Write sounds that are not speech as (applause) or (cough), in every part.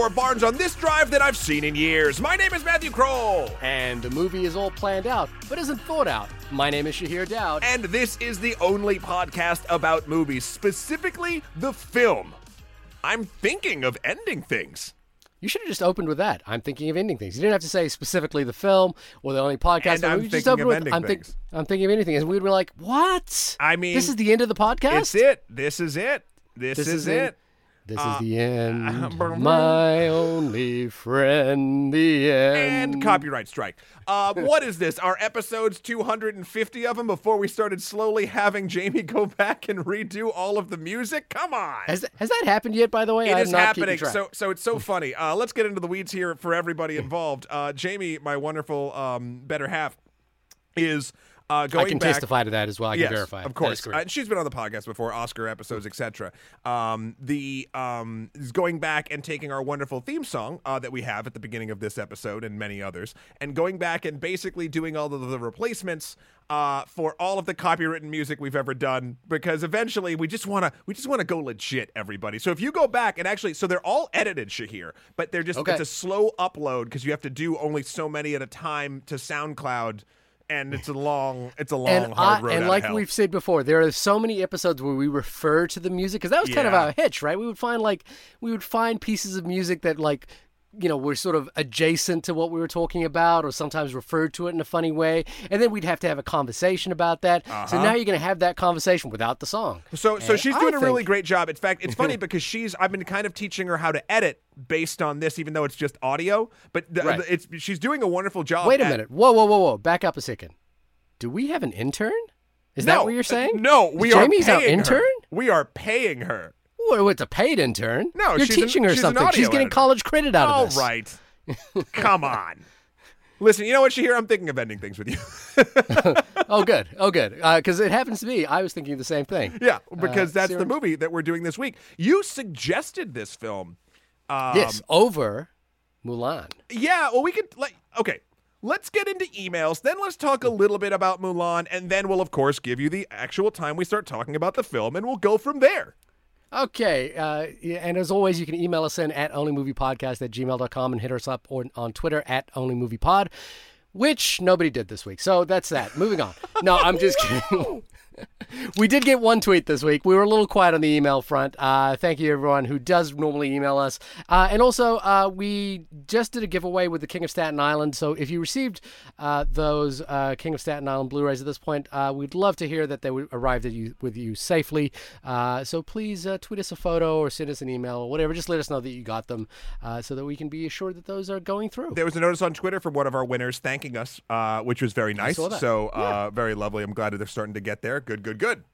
More barns on this drive than I've seen in years. My name is Matthew Kroll. And the movie is all planned out, but isn't thought out. My name is Shahir Dowd. And this is the only podcast about movies, specifically the film. I'm thinking of ending things. You should have just opened with that. I'm thinking of ending things. You didn't have to say specifically the film or the only podcast. I'm just thinking opened of with, ending I'm, think- things. I'm thinking of anything. And we'd be like, what? I mean, this is the end of the podcast? It's it. This is it. This, This is, is it. This is the (laughs) end. My only friend, the end. And copyright strike. Uh, what is this? Our episodes, 250 of them before we started slowly having Jamie go back and redo all of the music? Come on. Has, has that happened yet, by the way? It I'm is happening. So, so it's so funny. Uh, let's get into the weeds here for everybody involved. Uh, Jamie, my wonderful um, better half, is uh, going I can back. testify to that as well. I yes, can verify. of course. Uh, she's been on the podcast before, Oscar episodes, etc. Um, the um, is going back and taking our wonderful theme song uh, that we have at the beginning of this episode and many others, and going back and basically doing all of the replacements uh, for all of the copywritten music we've ever done. Because eventually, we just want to we just want to go legit, everybody. So if you go back and actually, so they're all edited, Shahir, but they're just Okay. it's a slow upload because you have to do only so many at a time to SoundCloud. And it's a long, it's a long, and hard I, road. and like we've said before, there are so many episodes where we refer to the music because that was kind of Yeah. our hitch, right? We would find like we would find pieces of music that like you know were sort of adjacent to what we were talking about, or sometimes referred to it in a funny way, and then we'd have to have a conversation about that. So now you're going to have that conversation without the song. So, so she's doing a really think- great job. In fact, it's funny (laughs) because she's I've been kind of teaching her how to edit based on this, even though it's just audio. But the, Right. it's she's doing a wonderful job. Wait a at- minute! Whoa, whoa, whoa, whoa! Back up a second. Do we have an intern? Is No, that what you're saying? uh, No, Is we Jamie's are our paying intern. Her. We are paying her. It's a paid intern. No, you're she's an- teaching her she's something. She's getting editor. college credit out All of this. right, (laughs) come on. Listen, you know what, Shahir? I'm thinking of ending things with you. (laughs) Oh, good. Oh, good. Because it happens to be. I was thinking the same thing. yeah, because that's the movie that we're doing this week. You suggested this film. Um, yes, over Mulan. Yeah, well, we could like okay. Let's get into emails, then let's talk a little bit about Mulan, and then we'll of course give you the actual time we start talking about the film, and we'll go from there. Okay. Uh, and as always, you can email us in at onlymoviepodcast at gmail.com and hit us up on, on Twitter at onlymoviepod, which nobody did this week. So that's that. Moving on. No, I'm just kidding. We did get one tweet this week. We were a little quiet on the email front. Uh, thank you, everyone who does normally email us. Uh, and also, uh, we just did a giveaway with the King of Staten Island. So if you received uh, those uh, King of Staten Island Blu-rays at this point, uh, we'd love to hear that they arrived at you with you safely. Uh, so please uh, tweet us a photo or send us an email or whatever. Just let us know that you got them, uh, so that we can be assured that those are going through. There was a notice on Twitter from one of our winners thanking us, uh, which was very nice. So uh, very lovely. I'm glad that they're starting to get there. Good, good, good.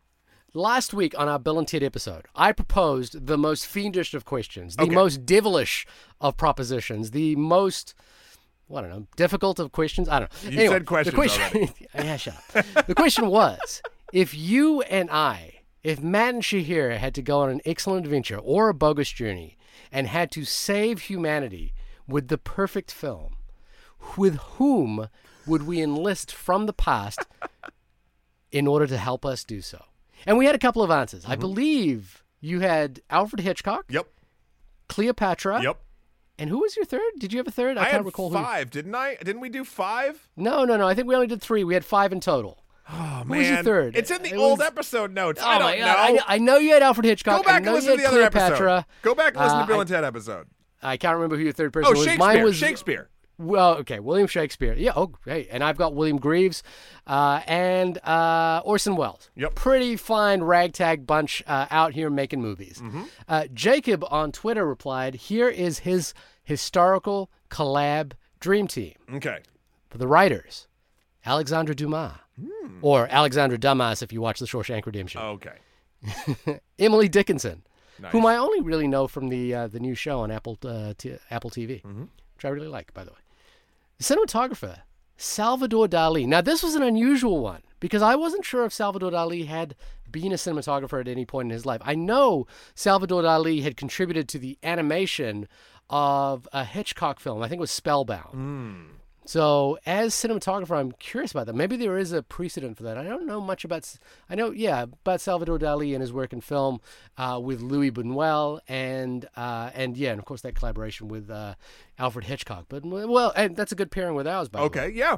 Last week on our Bill and Ted episode, I proposed the most fiendish of questions, the Okay. most devilish of propositions, the most, well, I don't know, difficult of questions. I don't know. You Anyway, said questions the question, (laughs) yeah, shut up. The question was, if you and I, if Matt and Shahir had to go on an excellent adventure or a bogus journey and had to save humanity with the perfect film, with whom would we enlist from the past in order to help us do so? And we had a couple of answers. Mm-hmm. I believe you had Alfred Hitchcock, Yep. Cleopatra, Yep. and who was your third? Did you have a third? I, I, can't had recall who. five, didn't I? Didn't we do five? No, no, no. I think we only did three. We had five in total. Oh man, Who was your third? It's in the It old was- episode notes. Oh I don't know. I, I know you had Alfred Hitchcock. Go back and listen to the other Cleopatra. episode. Go back and listen Uh, to Bill I- and Ted episode. I can't remember who your third person Oh, was. Shakespeare. Mine was Shakespeare. Well, okay, William Shakespeare. Yeah. Oh, hey, and I've got William Greaves, uh, and uh, Orson Welles. Yep. Pretty fine ragtag bunch uh, out here making movies. Mm-hmm. Uh, Jacob on Twitter replied, "Here is his historical collab dream team Okay. for the writers: Alexandre Dumas, Hmm. or Alexandre Dumas if you watch The Shawshank Redemption. Okay. (laughs) Emily Dickinson, Nice. whom I only really know from the uh, the new show on Apple uh, t- Apple TV, Mm-hmm. which I really like, by the way. Cinematographer Salvador Dali. Now this was an unusual one because I wasn't sure if Salvador Dali had been a cinematographer at any point in his life. I know Salvador Dali had contributed to the animation of a Hitchcock film. I think it was Spellbound. Hmm. So, as cinematographer, I'm curious about that. Maybe there is a precedent for that. I don't know much about. I know, yeah, about Salvador Dali and his work in film uh, with Louis Buñuel, and uh, and yeah, and of course that collaboration with uh, Alfred Hitchcock. But well, and that's a good pairing with ours. By the way. Okay, yeah.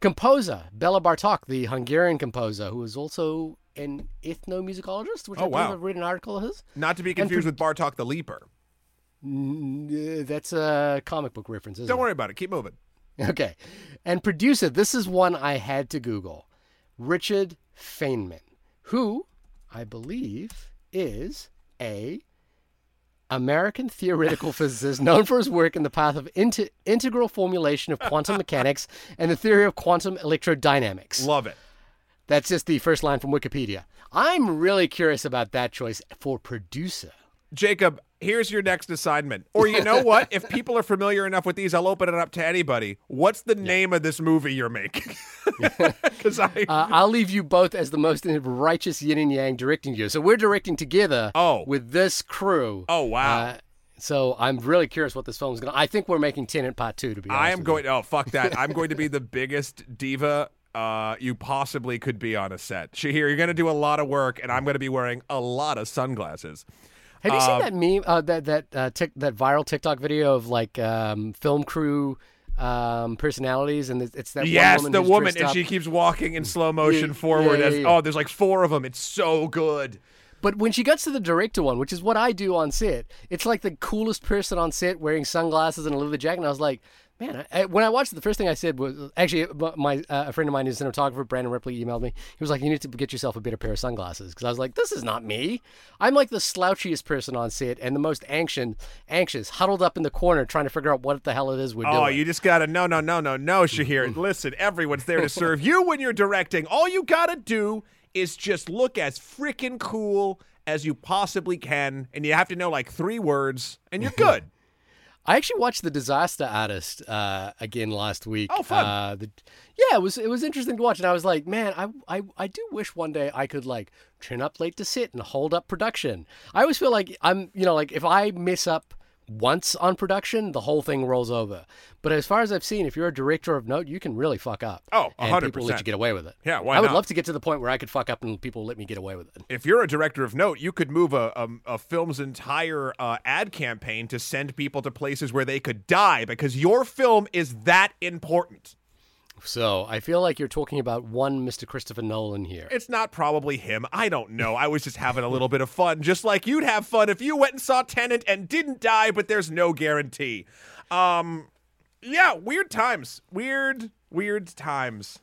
Composer Bela Bartok, the Hungarian composer, who is also an ethnomusicologist, which Oh, I wow. I've read an article of his. Not to be confused with Bartok the Leaper. Uh, That's a comic book reference, isn't Don't it? worry about it. Keep moving. (laughs) Okay. And producer, this is one I had to Google. Richard Feynman, who I believe is a American theoretical (laughs) physicist known for his work in the path of inte- integral formulation of quantum mechanics (laughs) and the theory of quantum electrodynamics. Love it. That's just the first line from Wikipedia. I'm really curious about that choice for producer. Jacob, here's your next assignment. Or you know what? if (laughs) people are familiar enough with these, I'll open it up to anybody. What's the name of this movie you're making? Because (laughs) I. Uh, I'll leave you both as the most righteous yin and yang directing you. So we're directing together Oh. with this crew. oh wow. Uh, so I'm really curious what this film's going to. I think we're making Tenet Part 2, to be honest. I am going. Oh fuck that! I'm going to be (laughs) the biggest diva uh, you possibly could be on a set. Shahir, you're going to do a lot of work, and I'm going to be wearing a lot of sunglasses. Have you seen that meme, uh, that that uh, tic, that viral TikTok video of like um, film crew um, personalities, and it's, it's that yes, one woman the woman, and up. she keeps walking in slow motion Yeah, forward. yeah, as, yeah, yeah. Oh, there's like four of them. It's so good. But when she gets to the director one, which is what I do on set, it's like the coolest person on set wearing sunglasses and a leather jacket. And I was like, man, I, when I watched it, the first thing I said was actually my uh, a friend of mine who's a cinematographer, Brandon Ripley, emailed me. He was like, you need to get yourself a better pair of sunglasses because I was like, this is not me. I'm like the slouchiest person on set and the most anxious, anxious, huddled up in the corner trying to figure out what the hell it is we're Oh, doing. you just gotta no, no, no, no, no, Shahir. (laughs) Listen, everyone's there to serve you when you're directing. All you gotta do is just look as freaking cool as you possibly can, and you have to know like three words, and you're (laughs) good. I actually watched The Disaster Artist uh, again last week. Oh, fun. Uh, the, yeah, it was it was interesting to watch, and I was like, man, I, I I do wish one day I could like turn up late to sit and hold up production. I always feel like I'm, you know, like if I mess up once on production, the whole thing rolls over. But as far as I've seen, if you're a director of note, you can really fuck up. Oh, and 100%. people let you get away with it. Yeah, why I would not? love to get to the point where I could fuck up and people let me get away with it. if you're a director of note, you could move a, a, a film's entire uh, ad campaign to send people to places where they could die because your film is that important. So I feel like you're talking about one Mr. Christopher Nolan here. It's not probably him. I don't know. I was just having a little bit of fun, just like you'd have fun if you went and saw Tenet and didn't die, but there's no guarantee. Um, yeah, weird times. Weird, weird times.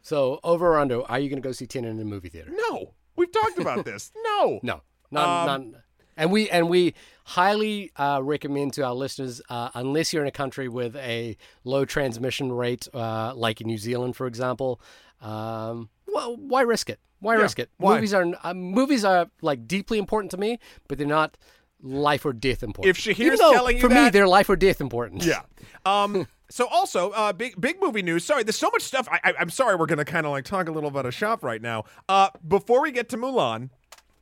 So over or under, are you going to go see Tenet in a movie theater? No, we've talked about this. No. (laughs) No, not, not. And we and we highly uh, recommend to our listeners, uh, unless you're in a country with a low transmission rate, uh, like in New Zealand, for example, um, well, why risk it? Why risk it? why? Movies are uh, movies are like deeply important to me, but they're not life or death important. If Shahir's though, telling you for me, they're life or death important. Yeah. Um. (laughs) So also, uh, big big movie news. Sorry, there's so much stuff. I, I'm sorry. We're gonna kind of like talk a little about a shop right now. Uh, before we get to Mulan,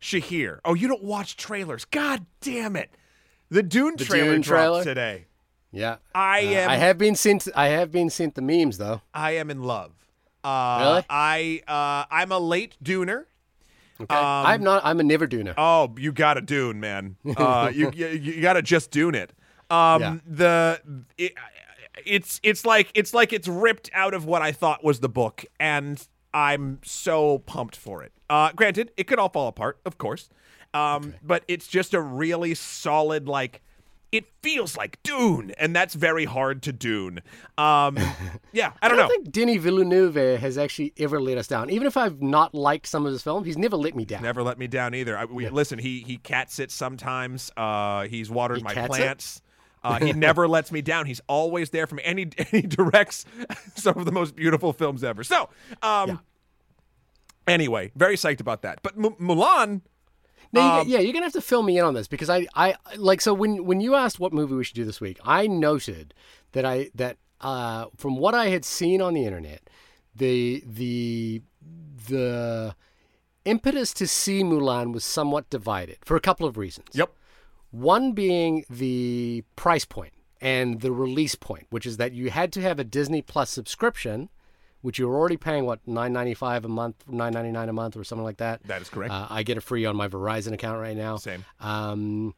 Shahir. Oh, you don't watch trailers. God damn it. The Dune trailer Dune trailer? today. yeah. I Uh, am. I have been sent. I have been sent the memes though. I am in love. Uh, Really? I uh, I'm a late Duner. Okay. I'm not. I'm a never Duner. Oh, you got to Dune, man. Uh, (laughs) you you, you got to just Dune it. Um, Yeah. the it, it's it's like it's like it's ripped out of what I thought was the book, and I'm so pumped for it. Uh, granted, it could all fall apart, of course, um, but it's just a really solid like. It feels like Dune, and that's very hard to Dune. Um, (laughs) yeah, I don't know. I don't think Denis Villeneuve has actually ever let us down. Even if I've not liked some of his films, he's never let me down. Never let me down either. I, we, Listen, he he cat sits sometimes. Uh, he's watered He my plants. Uh, he (laughs) never lets me down. He's always there for me, and he, (laughs) and he directs some of the most beautiful films ever. So, um, anyway, very psyched about that. But M- Mulan, No, you, Um, yeah, you're gonna have to fill me in on this because I, I like so when when you asked what movie we should do this week, I noted that I that uh, from what I had seen on the internet, the the the impetus to see Mulan was somewhat divided for a couple of reasons. yep, One being the price and the release point, which is that you had to have a Disney Plus subscription, which you were already paying what nine ninety five a month, nine ninety nine a month, or something like that. That is correct. Uh, I get it free on my Verizon account right now. Same. Um,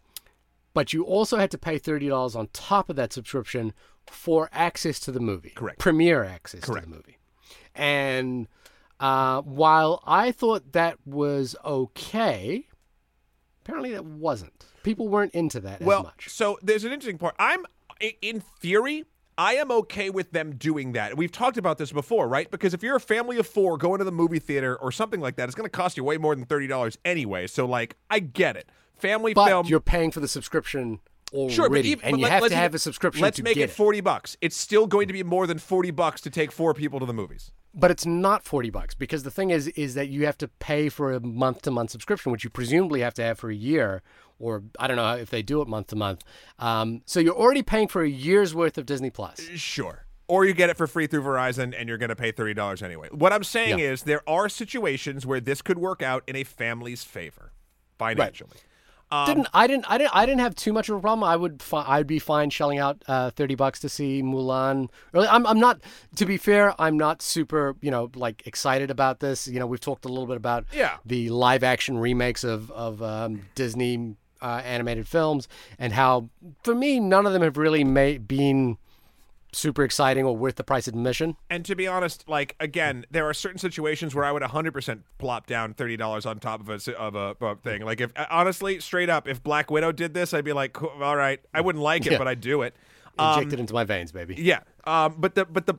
but you also had to pay thirty dollars on top of that subscription for access to the movie. Correct. Premiere access Correct. to the movie. And uh, while I thought that was okay, apparently that wasn't. People weren't into that well, as much. so there's an interesting part. I'm in theory. I am okay with them doing that. We've talked about this before, right? Because if you're a family of four going to the movie theater or something like that, it's going to cost you way more than thirty dollars anyway. So, like, I get it. Family But film. you're paying for the subscription already, Sure, but even, and but you let- have let's to have a subscription Let's to make get it forty bucks. It's still going to be more than forty bucks to take four people to the movies. But it's not forty bucks because the thing is, is that you have to pay for a month to month subscription, which you presumably have to have for a year, or I don't know if they do it month to month. Um, so you're already paying for a year's worth of Disney Plus. Sure. Or you get it for free through Verizon and you're going to pay $30 anyway. What I'm saying Yeah. is there are situations where this could work out in a family's favor financially. Um, didn't I didn't I didn't I didn't have too much of a problem. I would fi- I'd be fine shelling out uh, thirty bucks to see Mulan. Really, I'm I'm not. To be fair, I'm not super you know like excited about this. You know, we've talked a little bit about Yeah. the live action remakes of of um, Disney uh, animated films and how for me none of them have really made been super exciting or worth the price of admission. And to be honest, like again, there are certain situations where I would 100% plop down $30 on top of a of a, of a thing. Like if honestly, straight up, if Black Widow did this, I'd be like, all right, I wouldn't like it, Yeah. but I'd do it. Um, Injected into my veins, baby. Yeah, um, but the but the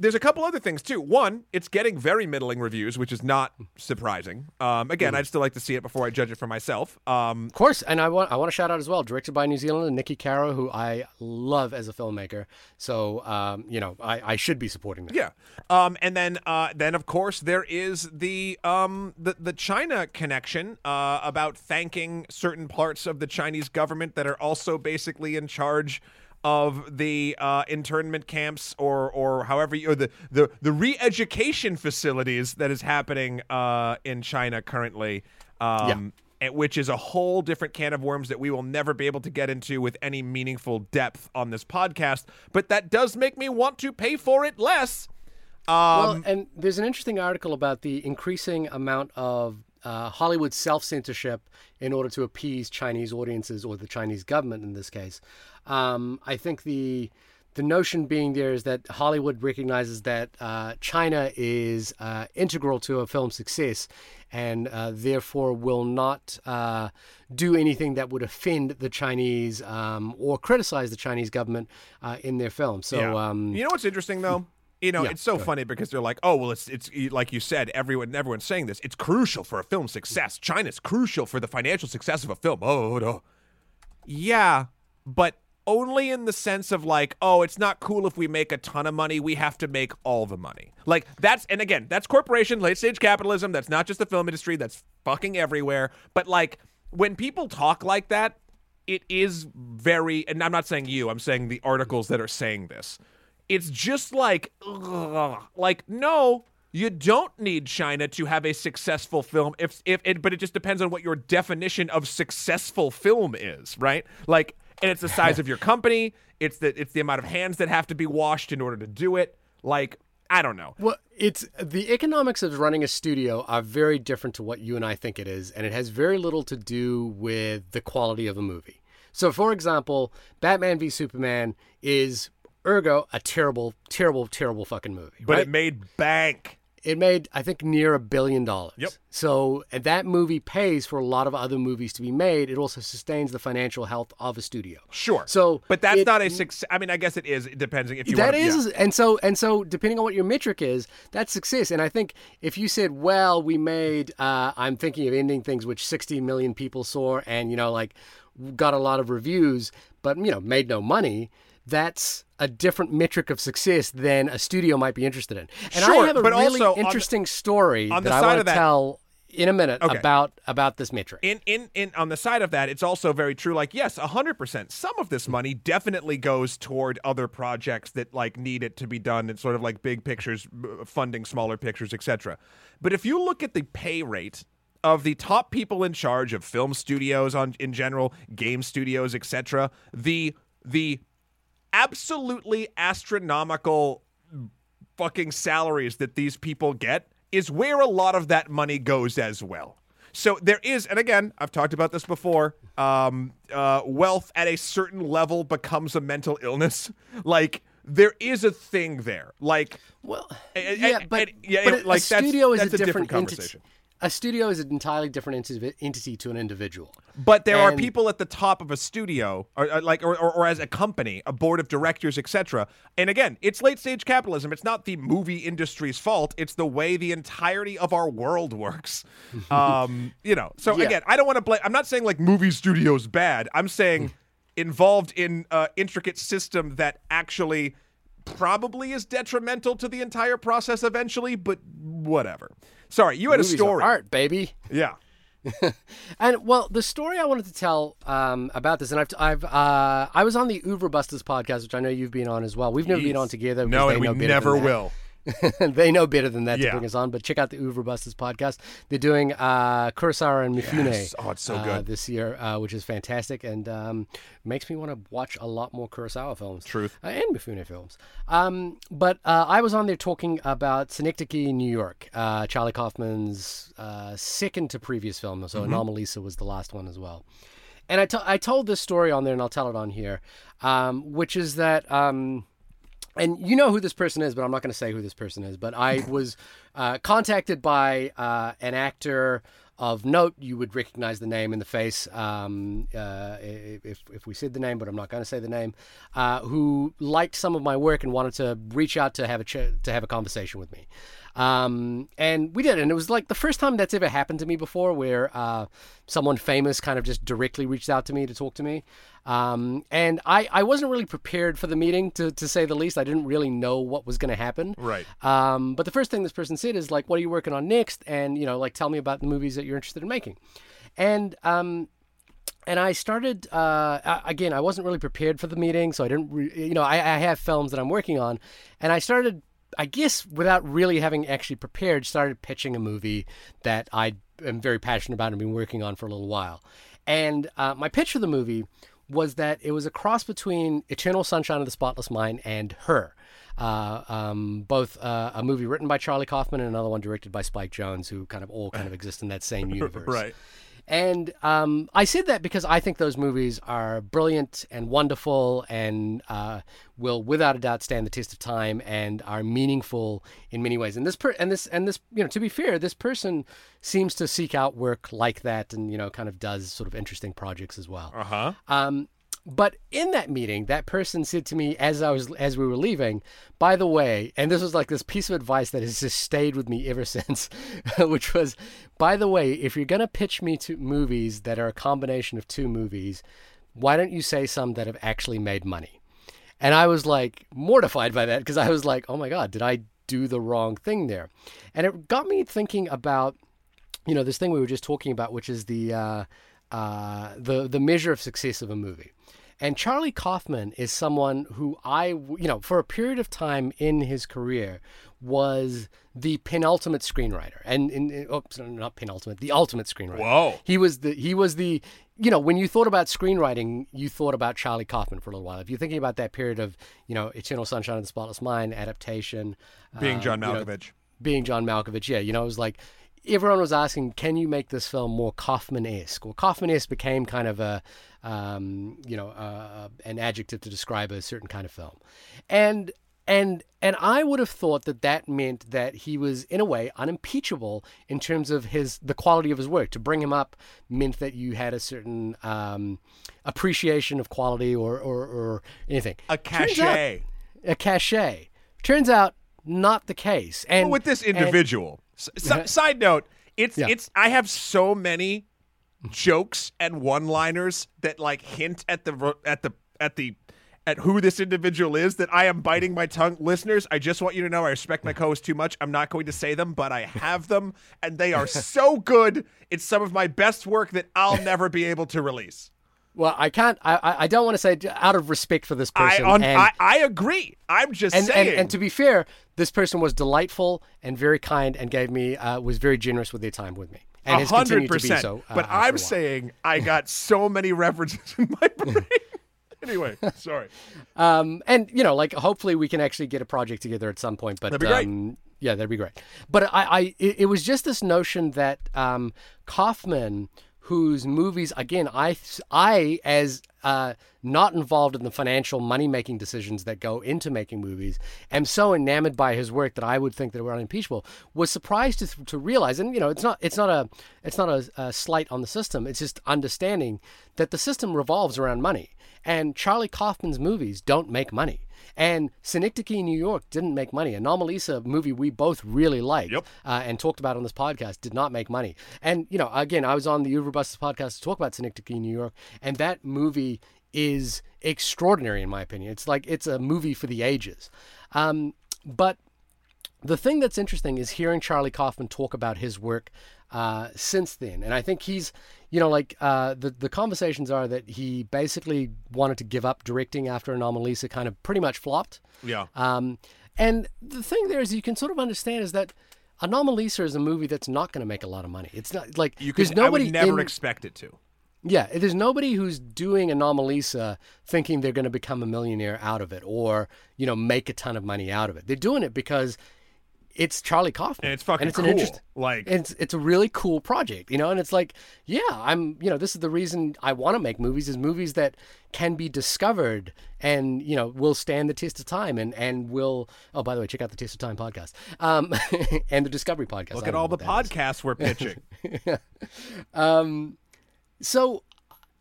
there's a couple other things too. One, it's getting very middling reviews, which is not surprising. Um, again, I'd still like to see it before I judge it for myself. Um, Of course, and I want I want to shout out as well, directed by New Zealand Niki Caro, who I love as a filmmaker. So um, you know, I, I should be supporting that. yeah, um, and then uh, then of course there is the um, the the China connection uh, about thanking certain parts of the Chinese government that are also basically in charge of the uh, internment camps or or however you, or the the the re-education facilities that is happening uh, in China currently. Um, and- which is a whole different can of worms that we will never be able to get into with any meaningful depth on this podcast. But that does make me want to pay for it less. Um, Well, and there's an interesting article about the increasing amount of uh, Hollywood self censorship in order to appease Chinese audiences or the Chinese government in this case. Um, I think the the notion being there is that Hollywood recognizes that uh, China is uh, integral to a film's success and uh, therefore will not uh, do anything that would offend the Chinese um, or criticize the Chinese government uh, in their films. So, yeah. um, you know what's interesting though? (laughs) You know, Yeah, it's so funny because they're like, "Oh, well, it's it's like you said, everyone everyone's saying this. It's crucial for a film's success. China's crucial for the financial success of a film." Oh, no. Yeah, but only in the sense of like, oh, it's not cool if we make a ton of money. We have to make all the money. Like that's and again, that's corporation, late stage capitalism. That's not just the film industry. That's fucking everywhere. But like when people talk like that, it is very. And I'm not saying you. I'm saying the articles that are saying this. It's just like, ugh, like no. You don't need China to have a successful film if if it but it just depends on what your definition of successful film is, right? Like and it's the size of your company, it's the it's the amount of hands that have to be washed in order to do it. Like I don't know. Well, it's the economics of running a studio are very different to what you and I think it is, and it has very little to do with the quality of a movie. So, for example, Batman v Superman is ergo a terrible, terrible, terrible fucking movie. But right? it made bank. It made I think near a billion dollars. Yep. So and that movie pays for a lot of other movies to be made. It also sustains the financial health of a studio. Sure. So, but that's it- not a success. I mean, I guess it is. It depends if you That want is, and so and so, depending on what your metric is, that's success. And I think if you said, "Well, we made," uh, I'm thinking of ending things which 60 million people saw, and you know, like got a lot of reviews, but you know, made no money. That's a different metric of success than a studio might be interested in. And Sure, I have a but really also on the- interesting story on that I want to tell in a minute Okay. about about this metric. in in in on the side of that it's also very true like yes 100% some of this money definitely goes toward other projects that like need it to be done it's sort of like big pictures funding smaller pictures etc but if you look at the pay rate of the top people in charge of film studios on in general game studios etc the the absolutely astronomical fucking salaries that these people get is where a lot of that money goes as well. So there is, and again, I've talked about this before. Um, uh, wealth at a certain level becomes a mental illness. (laughs) Like there is a thing there. Like, Well, yeah, and- but, and- yeah, but it- a- like a that's- studio is that's a different different entity. A studio is an entirely different enti- entity to an individual. But there are people at the top of a studio, or, or like, or, or, or as a company, a board of directors, etc. And again, it's late stage capitalism. It's not the movie industry's fault. It's the way the entirety of our world works. (laughs) Um, you know. So Yeah. again, I don't want to blame. I'm not saying like movie studios bad. I'm saying involved in uh, intricate system that actually probably is detrimental to the entire process eventually. But whatever. Sorry, you had Movies a story. art, baby. Yeah. (laughs) And well, the story I wanted to tell um, about this, and I've, I've, uh, I was on the Uber Busters podcast, which I know you've been on as well. We've never been on together. No, and we never will. (laughs) they know better than that Yeah. to bring us on. But check out the Uber podcast. They're doing uh, Kurosawa and Mifune Yes. Oh, it's so uh, good. this year, uh, which is fantastic and um, makes me want to watch a lot more Kurosawa films. Truth. Uh, and Mifune films. Um, but uh, I was on there talking about Synecdoche, New York, uh, Charlie Kaufman's uh, second to previous film. So Mm-hmm. Anomalisa was the last one as well. And I to- I told this story on there, and I'll tell it on here, um, which is that. Um, and you know who this person is, but I'm not going to say who this person is. But I (laughs) was uh, contacted by uh, an actor of note. You would recognize the name in the face um, uh, if, if we said the name, but I'm not going to say the name. Uh, who liked some of my work and wanted to reach out to have a ch- to have a conversation with me. Um, and we did, and it was like the first time that's ever happened to me before, where uh, someone famous kind of just directly reached out to me to talk to me. Um, and I, I wasn't really prepared for the meeting, to, to say the least. I didn't really know what was going to happen. Right. Um, but the first thing this person said is like, "What are you working on next?" And you know, like, tell me about the movies that you're interested in making. And um, and I started uh, again. I wasn't really prepared for the meeting, so I didn't. Re- you know, I, I have films that I'm working on, and I started. I guess without really having actually prepared, started pitching a movie that I am very passionate about and been working on for a little while. And uh, my pitch for the movie was that it was a cross between Eternal Sunshine of the Spotless Mind and Her. Uh, um, both uh, a movie written by Charlie Kaufman and another one directed by Spike Jonze, who kind of all kind of (laughs) exist in that same (laughs) universe. Right. And um, I said that because I think those movies are brilliant and wonderful and uh, will, without a doubt, stand the test of time and are meaningful in many ways. And this, per- and this, and this, you know, to be fair, this person seems to seek out work like that, and you know, kind of does sort of interesting projects as well. Uh huh. Um, but in that meeting, that person said to me as I was as we were leaving, by the way, and this was like this piece of advice that has just stayed with me ever (laughs) since, which was, by the way, if you're gonna pitch me to movies that are a combination of two movies, why don't you say some that have actually made money? And I was like mortified by that because I was like, oh my god, did I do the wrong thing there? And it got me thinking about you know this thing we were just talking about, which is the uh, uh, the the measure of success of a movie. And Charlie Kaufman is someone who I, you know, for a period of time in his career, was the penultimate screenwriter, and, and oops, not penultimate, the ultimate screenwriter. Whoa. He was the he was the you know when you thought about screenwriting, you thought about Charlie Kaufman for a little while. If you're thinking about that period of you know Eternal Sunshine of the Spotless Mind adaptation, Being uh, John you know, Malkovich. being John Malkovich, yeah, you know, it was like everyone was asking, can you make this film more Kaufman-esque? Well, Kaufman-esque became kind of a, um, you know, uh, an adjective to describe a certain kind of film, and and and I would have thought that that meant that he was in a way unimpeachable in terms of his the quality of his work. To bring him up meant that you had a certain um, appreciation of quality or or, or anything. A Turns out- cachet. a cachet. Turns out not the case. And with this individual. S- side note, it's Yeah. it's I have so many jokes and one-liners that like hint at the at the at the at who this individual is that I am biting my tongue. Listeners, I just want you to know I respect my co-host too much. I'm not going to say them, but I have them and they are (laughs) so good. It's some of my best work that I'll never be able to release. Well, I can't. I I- I don't want to say out of respect for this I, person. on, and, I I agree. I'm just and, and, saying. and to be fair, this person was delightful and very kind and gave me uh, was very generous with their time with me and A has hundred continued to be percent. so. uh, But a I'm saying I got so many references in my brain. (laughs) anyway, sorry. Um, and you know, like hopefully we can actually get a project together at some point. But That'd be great. Um, yeah, that'd be great. But I, I it, it was just this notion that um, Kaufman, whose movies again, I, I as uh, not involved in the financial money making decisions that go into making movies, am so enamored by his work that I would think that were unimpeachable. Was surprised to, to realize, and you know, it's not it's not a it's not a, a slight on the system. It's just understanding that the system revolves around money, and Charlie Kaufman's movies don't make money. And Synecdoche, New York didn't make money. Anomalisa a movie we both really liked Yep. uh, and talked about on this podcast did not make money. And, you know, again, I was on the Uber Buses podcast to talk about Synecdoche, New York, and that movie is extraordinary in my opinion. It's like it's a movie for the ages. Um, but the thing that's interesting is hearing Charlie Kaufman talk about his work uh, since then, and I think he's, you know, like uh, the the conversations are that he basically wanted to give up directing after Anomalisa kind of pretty much flopped. Yeah. Um, and the thing there is, you can sort of understand is that Anomalisa is a movie that's not going to make a lot of money. It's not like You there's could, I nobody would never in- expect it to. yeah, there's nobody who's doing Anomalisa thinking they're going to become a millionaire out of it or, you know, make a ton of money out of it. They're doing it because it's Charlie Kaufman. And it's fucking it's an cool. interest- Like- it's it's a really cool project, you know, and it's like, yeah, I'm, you know, this is the reason I want to make movies is movies that can be discovered and, you know, will stand the test of time and and will oh, by the way, check out the Test of Time podcast. Um (laughs) and the Discovery podcast. Look at all the that is. podcasts we're pitching. (laughs) Um, so,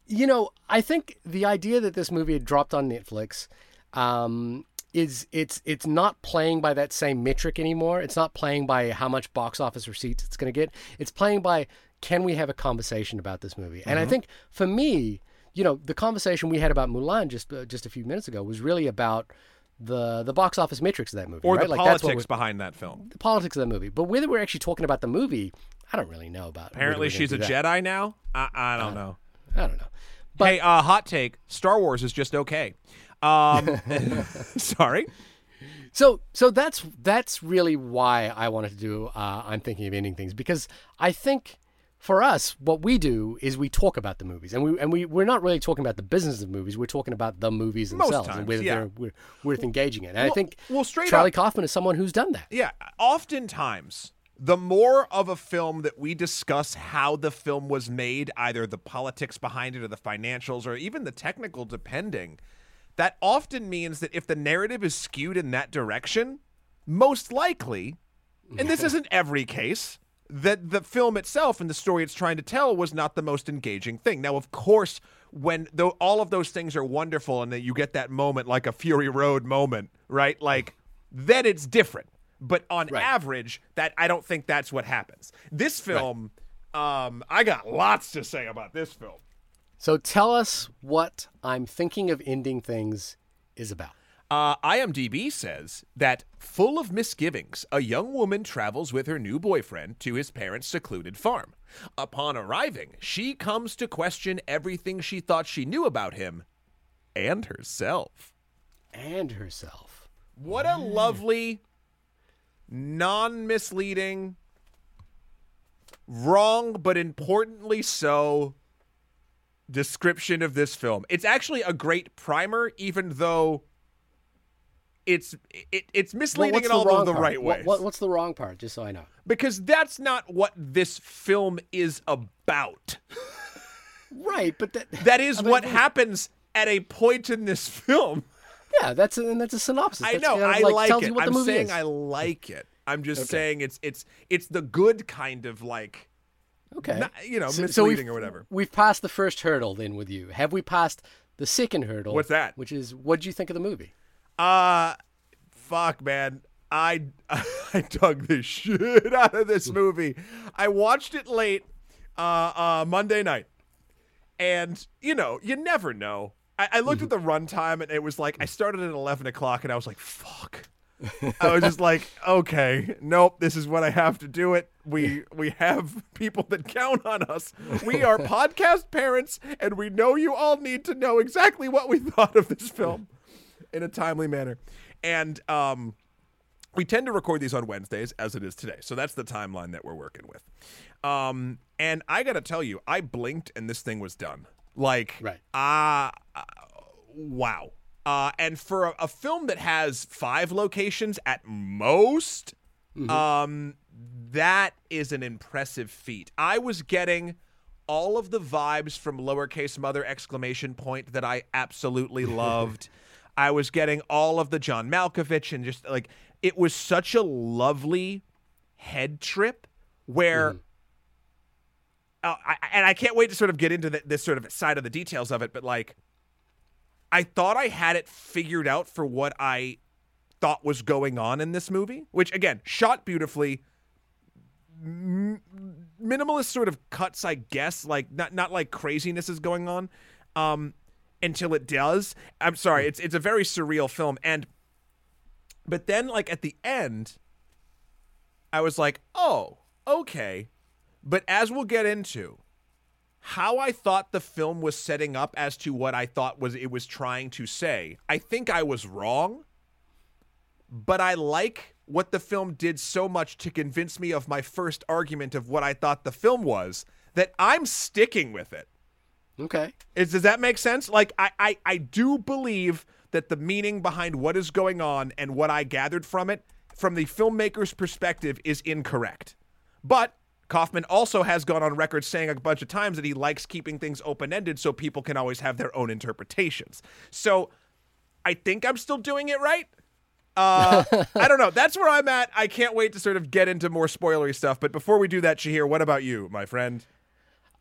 you know, I think the idea that this movie had dropped on Netflix um, is it's it's not playing by that same metric anymore. It's not playing by how much box office receipts it's going to get. It's playing by can we have a conversation about this movie? And I think for me, you know, the conversation we had about Mulan just uh, just a few minutes ago was really about the the box office metrics of that movie, or right? the like that's what politics behind that film. the politics of that movie. But whether we're actually talking about the movie, I don't really know about. Apparently, she's a that. Jedi now. I, I don't know. I don't know. hey, uh, hot take: Star Wars is just okay. Um, (laughs) (laughs) sorry. So so that's that's really why I wanted to do uh, I'm thinking of ending things because I think for us what we do is we talk about the movies and we and we we're not really talking about the business of movies we're talking about the movies Most themselves times, and whether yeah. they're we're, worth engaging in. And I think well, straight Charlie up- Kaufman is someone who's done that. Yeah, oftentimes the more of a film that we discuss how the film was made, either the politics behind it or the financials or even the technical depending, that often means that if the narrative is skewed in that direction, most likely, and this isn't every case, that the film itself and the story it's trying to tell was not the most engaging thing. Now, of course, when though all of those things are wonderful and that you get that moment like a Fury Road moment, right? Like then it's different. But on Right. average, that I don't think that's what happens. This film, um, I got lots to say about this film. So tell us what I'm thinking of ending things is about. Uh, IMDb says that, full of misgivings, a young woman travels with her new boyfriend to his parents' secluded farm. Upon arriving, she comes to question everything she thought she knew about him and herself. And herself. What a lovely, non misleading, wrong but importantly so description of this film. It's actually a great primer, even though it's it, it's misleading what's in all the of the right ways. what- what's the wrong part? Just so I know. because that's not what this film is about. (laughs) Right, but that, That is I mean, what happens at a point in this film. Yeah, that's a, and that's a synopsis. I know. kind of I like, like tells it. You what I'm the movie saying is. I like it. I'm just Okay. saying it's it's it's the good kind of like Okay. not- you know So- so misleading we've- or whatever. We've passed the first hurdle then with you. Have we passed the second hurdle? What's that? Which is what do you think of the movie? Uh fuck man. I (laughs) I dug the shit out of this movie. I watched it late uh uh Monday night. And you know, you never know. I, I looked at the runtime and it was like I started at eleven o'clock and I was like, fuck. I was just like, okay, nope, this is what I have to do it. We we have people that count on us. We are (laughs) podcast parents, and we know you all need to know exactly what we (laughs) thought of this film in a timely manner. And um we tend to record these on Wednesdays as it is today. So that's the timeline that we're working with. Um and I got to tell you, I blinked and this thing was done. Like Right. uh wow. Uh, and for a, a film that has five locations at most, um, that is an impressive feat. I was getting all of the vibes from lowercase mother exclamation point that I absolutely (laughs) loved. I was getting all of the John Malkovich and just like it was such a lovely head trip where uh, I, and I can't wait to sort of get into the, this sort of side of the details of it, but like, I thought I had it figured out for what I thought was going on in this movie, which again, shot beautifully. M- minimalist sort of cuts, I guess, like not not like craziness is going on, um, until it does. I'm sorry, it's it's a very surreal film, and but then like at the end, I was like, oh, okay. But as we'll get into, how I thought the film was setting up as to what I thought was it was trying to say, I think I was wrong. But I like what the film did so much to convince me of my first argument of what I thought the film was that I'm sticking with it. Okay. Is, does that make sense? Like I, I, I do believe that the meaning behind what is going on and what I gathered from it, from the filmmaker's perspective, is incorrect. But Kaufman also has gone on record saying a bunch of times that he likes keeping things open ended so people can always have their own interpretations. So I think I'm still doing it right. Uh, (laughs) I don't know. That's where I'm at. I can't wait to sort of get into more spoilery stuff. But before we do that, Shahir, what about you, my friend?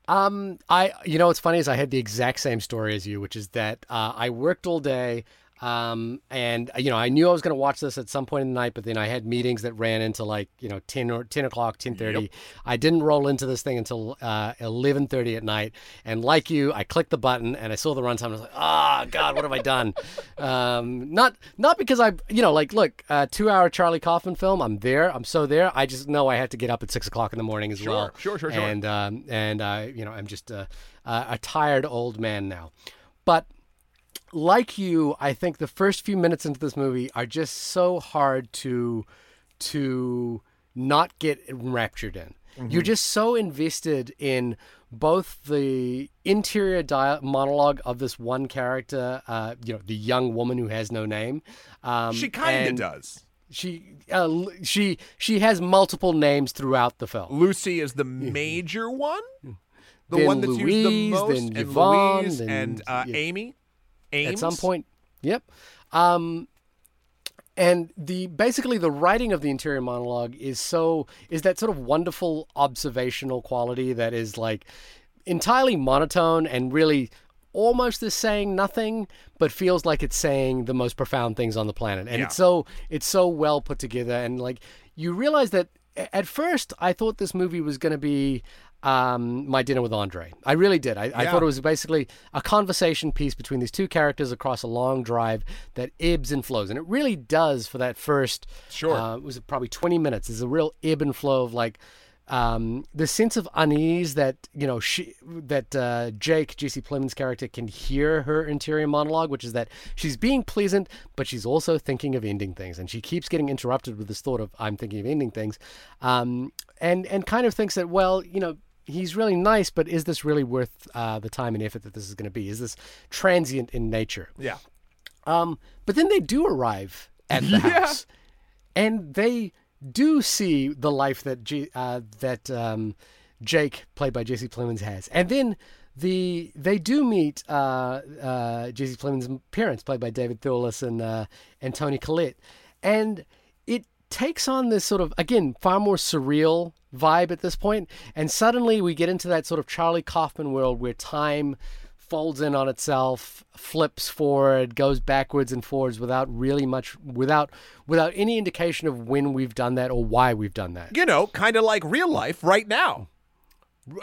Um, I you know what's funny is I had the exact same story as you, which is that uh, I worked all day. Um, and you know, I knew I was going to watch this at some point in the night, but then I had meetings that ran into like, you know, 10 or 10 o'clock, 1030. Yep. I didn't roll into this thing until, uh, 1130 at night. And like you, I clicked the button and I saw the runtime. I was like, oh God, what have I done? (laughs) um, not, not because I, you know, like, look, uh, two hour Charlie Kaufman film. I'm there. I'm so there. I just know I had to get up at six o'clock in the morning as Sure, well. sure, sure, sure. And, um, and, uh, you know, I'm just, uh, uh, a tired old man now, but like you, I think the first few minutes into this movie are just so hard to to not get enraptured in. You're just so invested in both the interior dia- monologue of this one character, uh, you know, the young woman who has no name. Um, She kind of does. She uh, she she has multiple names throughout the film. Lucy is the (laughs) major one, the Then one that's used the most, then and Yvonne, Louise then- and uh, yeah. Amy. Ames? at some point. Yep. Um, and the basically the writing of the interior monologue is so is that sort of wonderful observational quality that is like entirely monotone and really almost is saying nothing but feels like it's saying the most profound things on the planet and Yeah. it's so it's so well put together and like you realize that at first i thought this movie was going to be um, my dinner with andre. I really did. I, I thought it was basically a conversation piece between these two characters across a long drive that ebbs and flows. And it really does for that first Sure. uh, it was probably 20 minutes? There's a real ebb and flow of like um, the sense of unease that you know she that uh, Jake Jesse Plemons' character can hear her interior monologue, which is that she's being pleasant, but she's also thinking of ending things, and she keeps getting interrupted with this thought of "I'm thinking of ending things," um, and and kind of thinks that well, you know. He's really nice, but is this really worth uh, the time and effort that this is going to be? Is this transient in nature? Yeah. Um, but then they do arrive at the (laughs) Yeah. house, and they do see the life that G, uh, that um, Jake, played by Jesse Plemons, has, and then the they do meet uh, uh, Jesse Plemons' parents, played by David Thewlis and uh, and Toni Collette, and it takes on this sort of again far more surreal vibe at this point, and suddenly we get into that sort of Charlie Kaufman world where time folds in on itself, flips forward, goes backwards and forwards without really much without without any indication of when we've done that or why we've done that. You know, kind of like real life right now.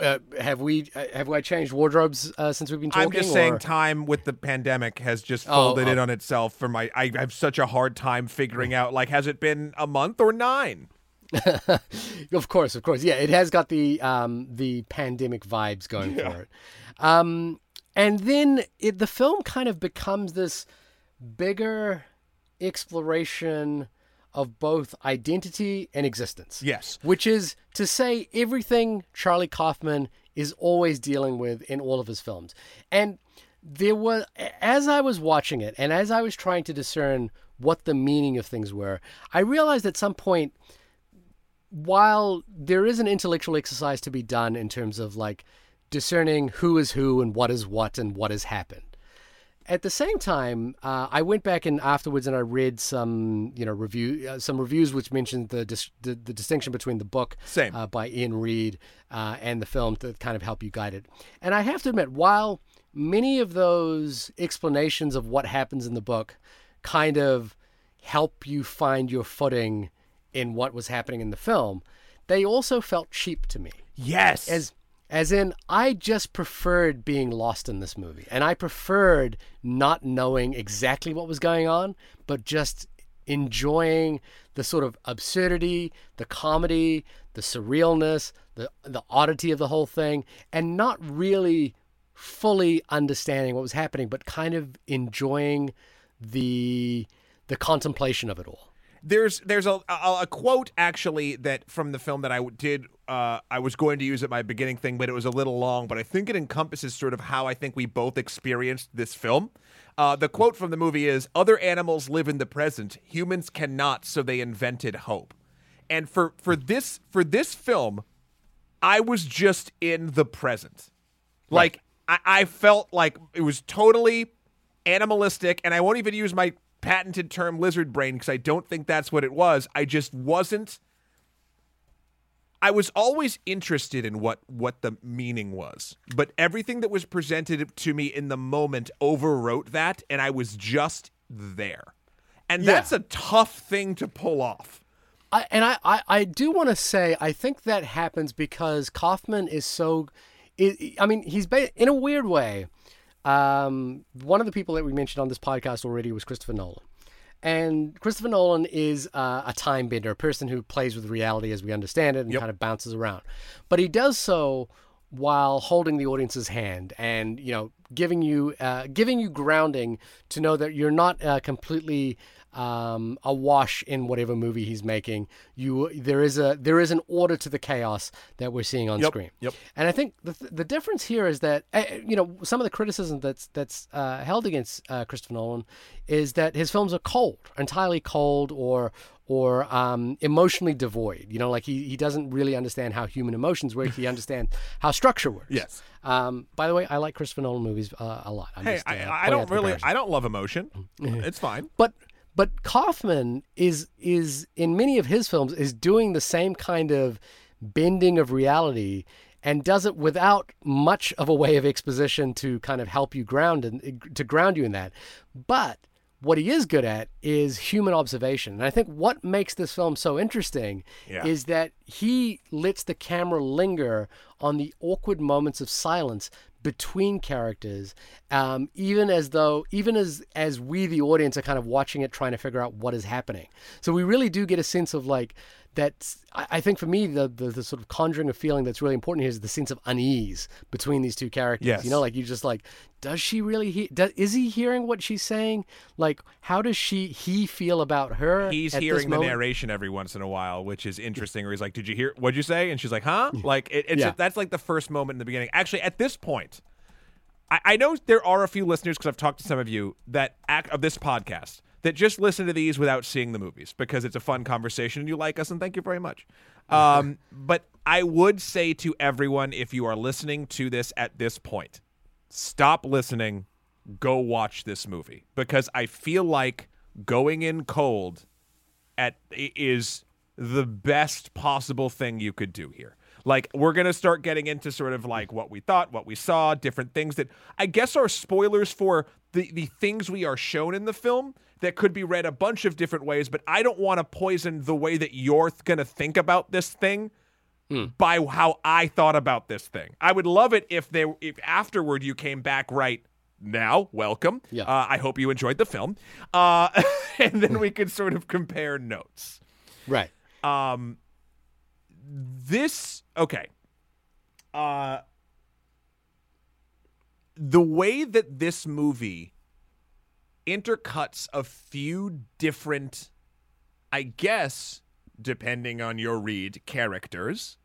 Uh, have we uh, have I changed wardrobes uh, since we've been talking? I'm just saying, time with the pandemic has just Oh, folded in oh. on itself. For my, I have such a hard time figuring out. Like, has it been a month or nine? (laughs) of course, of course. Yeah, it has got the um, the pandemic vibes going for it. Um, and then it, the film kind of becomes this bigger exploration of both identity and existence. Yes. Which is to say everything Charlie Kaufman is always dealing with in all of his films. And there was as I was watching it and as I was trying to discern what the meaning of things were, I realized at some point while there is an intellectual exercise to be done in terms of like discerning who is who and what is what and what has happened. At the same time, uh, I went back and afterwards and I read some, you know, review uh, some reviews which mentioned the, dis- the, the distinction between the book Same. Uh, by Iain Reid uh, and the film to kind of help you guide it. And I have to admit, while many of those explanations of what happens in the book kind of help you find your footing in what was happening in the film, they also felt cheap to me. Yes. As as in I just preferred being lost in this movie. And I preferred not knowing exactly what was going on, but just enjoying the sort of absurdity, the comedy, the surrealness, the the oddity of the whole thing and not really fully understanding what was happening, but kind of enjoying the the contemplation of it all. There's there's a, a a quote actually that from the film that I did uh, I was going to use at my beginning thing, but it was a little long. But I think it encompasses sort of how I think we both experienced this film. Uh, the quote from the movie is: "Other animals live in the present; humans cannot, so they invented hope." And for for this for this film, I was just in the present. Like I, I felt like it was totally animalistic, and I won't even use my patented term lizard brain because I don't think that's what it was. I just wasn't. I was always interested in what what the meaning was, but everything that was presented to me in the moment overwrote that, and I was just there. And Yeah. that's a tough thing to pull off. I, and I, I, I do want to say I think that happens because Kaufman is so. I I mean, he's ba- in a weird way. Um, one of the people that we mentioned on this podcast already was Christopher Nolan, and Christopher Nolan is uh, a time bender, a person who plays with reality as we understand it and Yep. kind of bounces around. But he does so while holding the audience's hand and you know giving you uh, giving you grounding to know that you're not uh, completely um, awash in whatever movie he's making. You there is a there is an order to the chaos that we're seeing on Yep, screen. yep. And I think the the difference here is that uh, you know some of the criticism that's that's uh, held against uh, Christopher Nolan is that his films are cold, entirely cold, or or um, emotionally devoid. You know, like he, he doesn't really understand how human emotions work. He (laughs) understands how structure works. Yes. Um, by the way, I like Christopher Nolan movies uh, a lot. I'm Hey, just, uh, I, I don't really. I don't love emotion. (laughs) it's fine. But but Kaufman is is in many of his films is doing the same kind of bending of reality and does it without much of a way of exposition to kind of help you ground and to ground you in that. But what he is good at is human observation. And I think what makes this film so interesting Yeah. is that he lets the camera linger on the awkward moments of silence between characters, um, even as though, even as as we, the audience, are kind of watching it, trying to figure out what is happening. So we really do get a sense of like that. I, think for me, the, the the sort of conjuring of feeling that's really important here is the sense of unease between these two characters. Yes. You know, like you just like, does she really? He- does, is he hearing what she's saying? Like, how does she he feel about her? He's hearing the moment? narration every once in a while, which is interesting. Where he's like, "Did you hear? What'd you say?" And she's like, "Huh?" Like it, it's Yeah. that's like the first moment in the beginning. Actually, at this point, I, I know there are a few listeners because I've talked to some of you that act of this podcast that just listen to these without seeing the movies because it's a fun conversation and you like us and thank you very much. (laughs) Um, but I would say to everyone, if you are listening to this at this point, stop listening, go watch this movie because I feel like going in cold at is the best possible thing you could do here. Like we're gonna start getting into sort of like what we thought, what we saw, different things that I guess are spoilers for the the things we are shown in the film that could be read a bunch of different ways. But I don't want to poison the way that you're th- gonna think about this thing by how I thought about this thing. I would love it if they if afterward you came back right now. Welcome. Yeah. Uh, I hope you enjoyed the film, uh, (laughs) and then we could sort of compare notes. Right. Um, this okay. Uh, the way that this movie intercuts a few different, I guess, depending on your read, characters,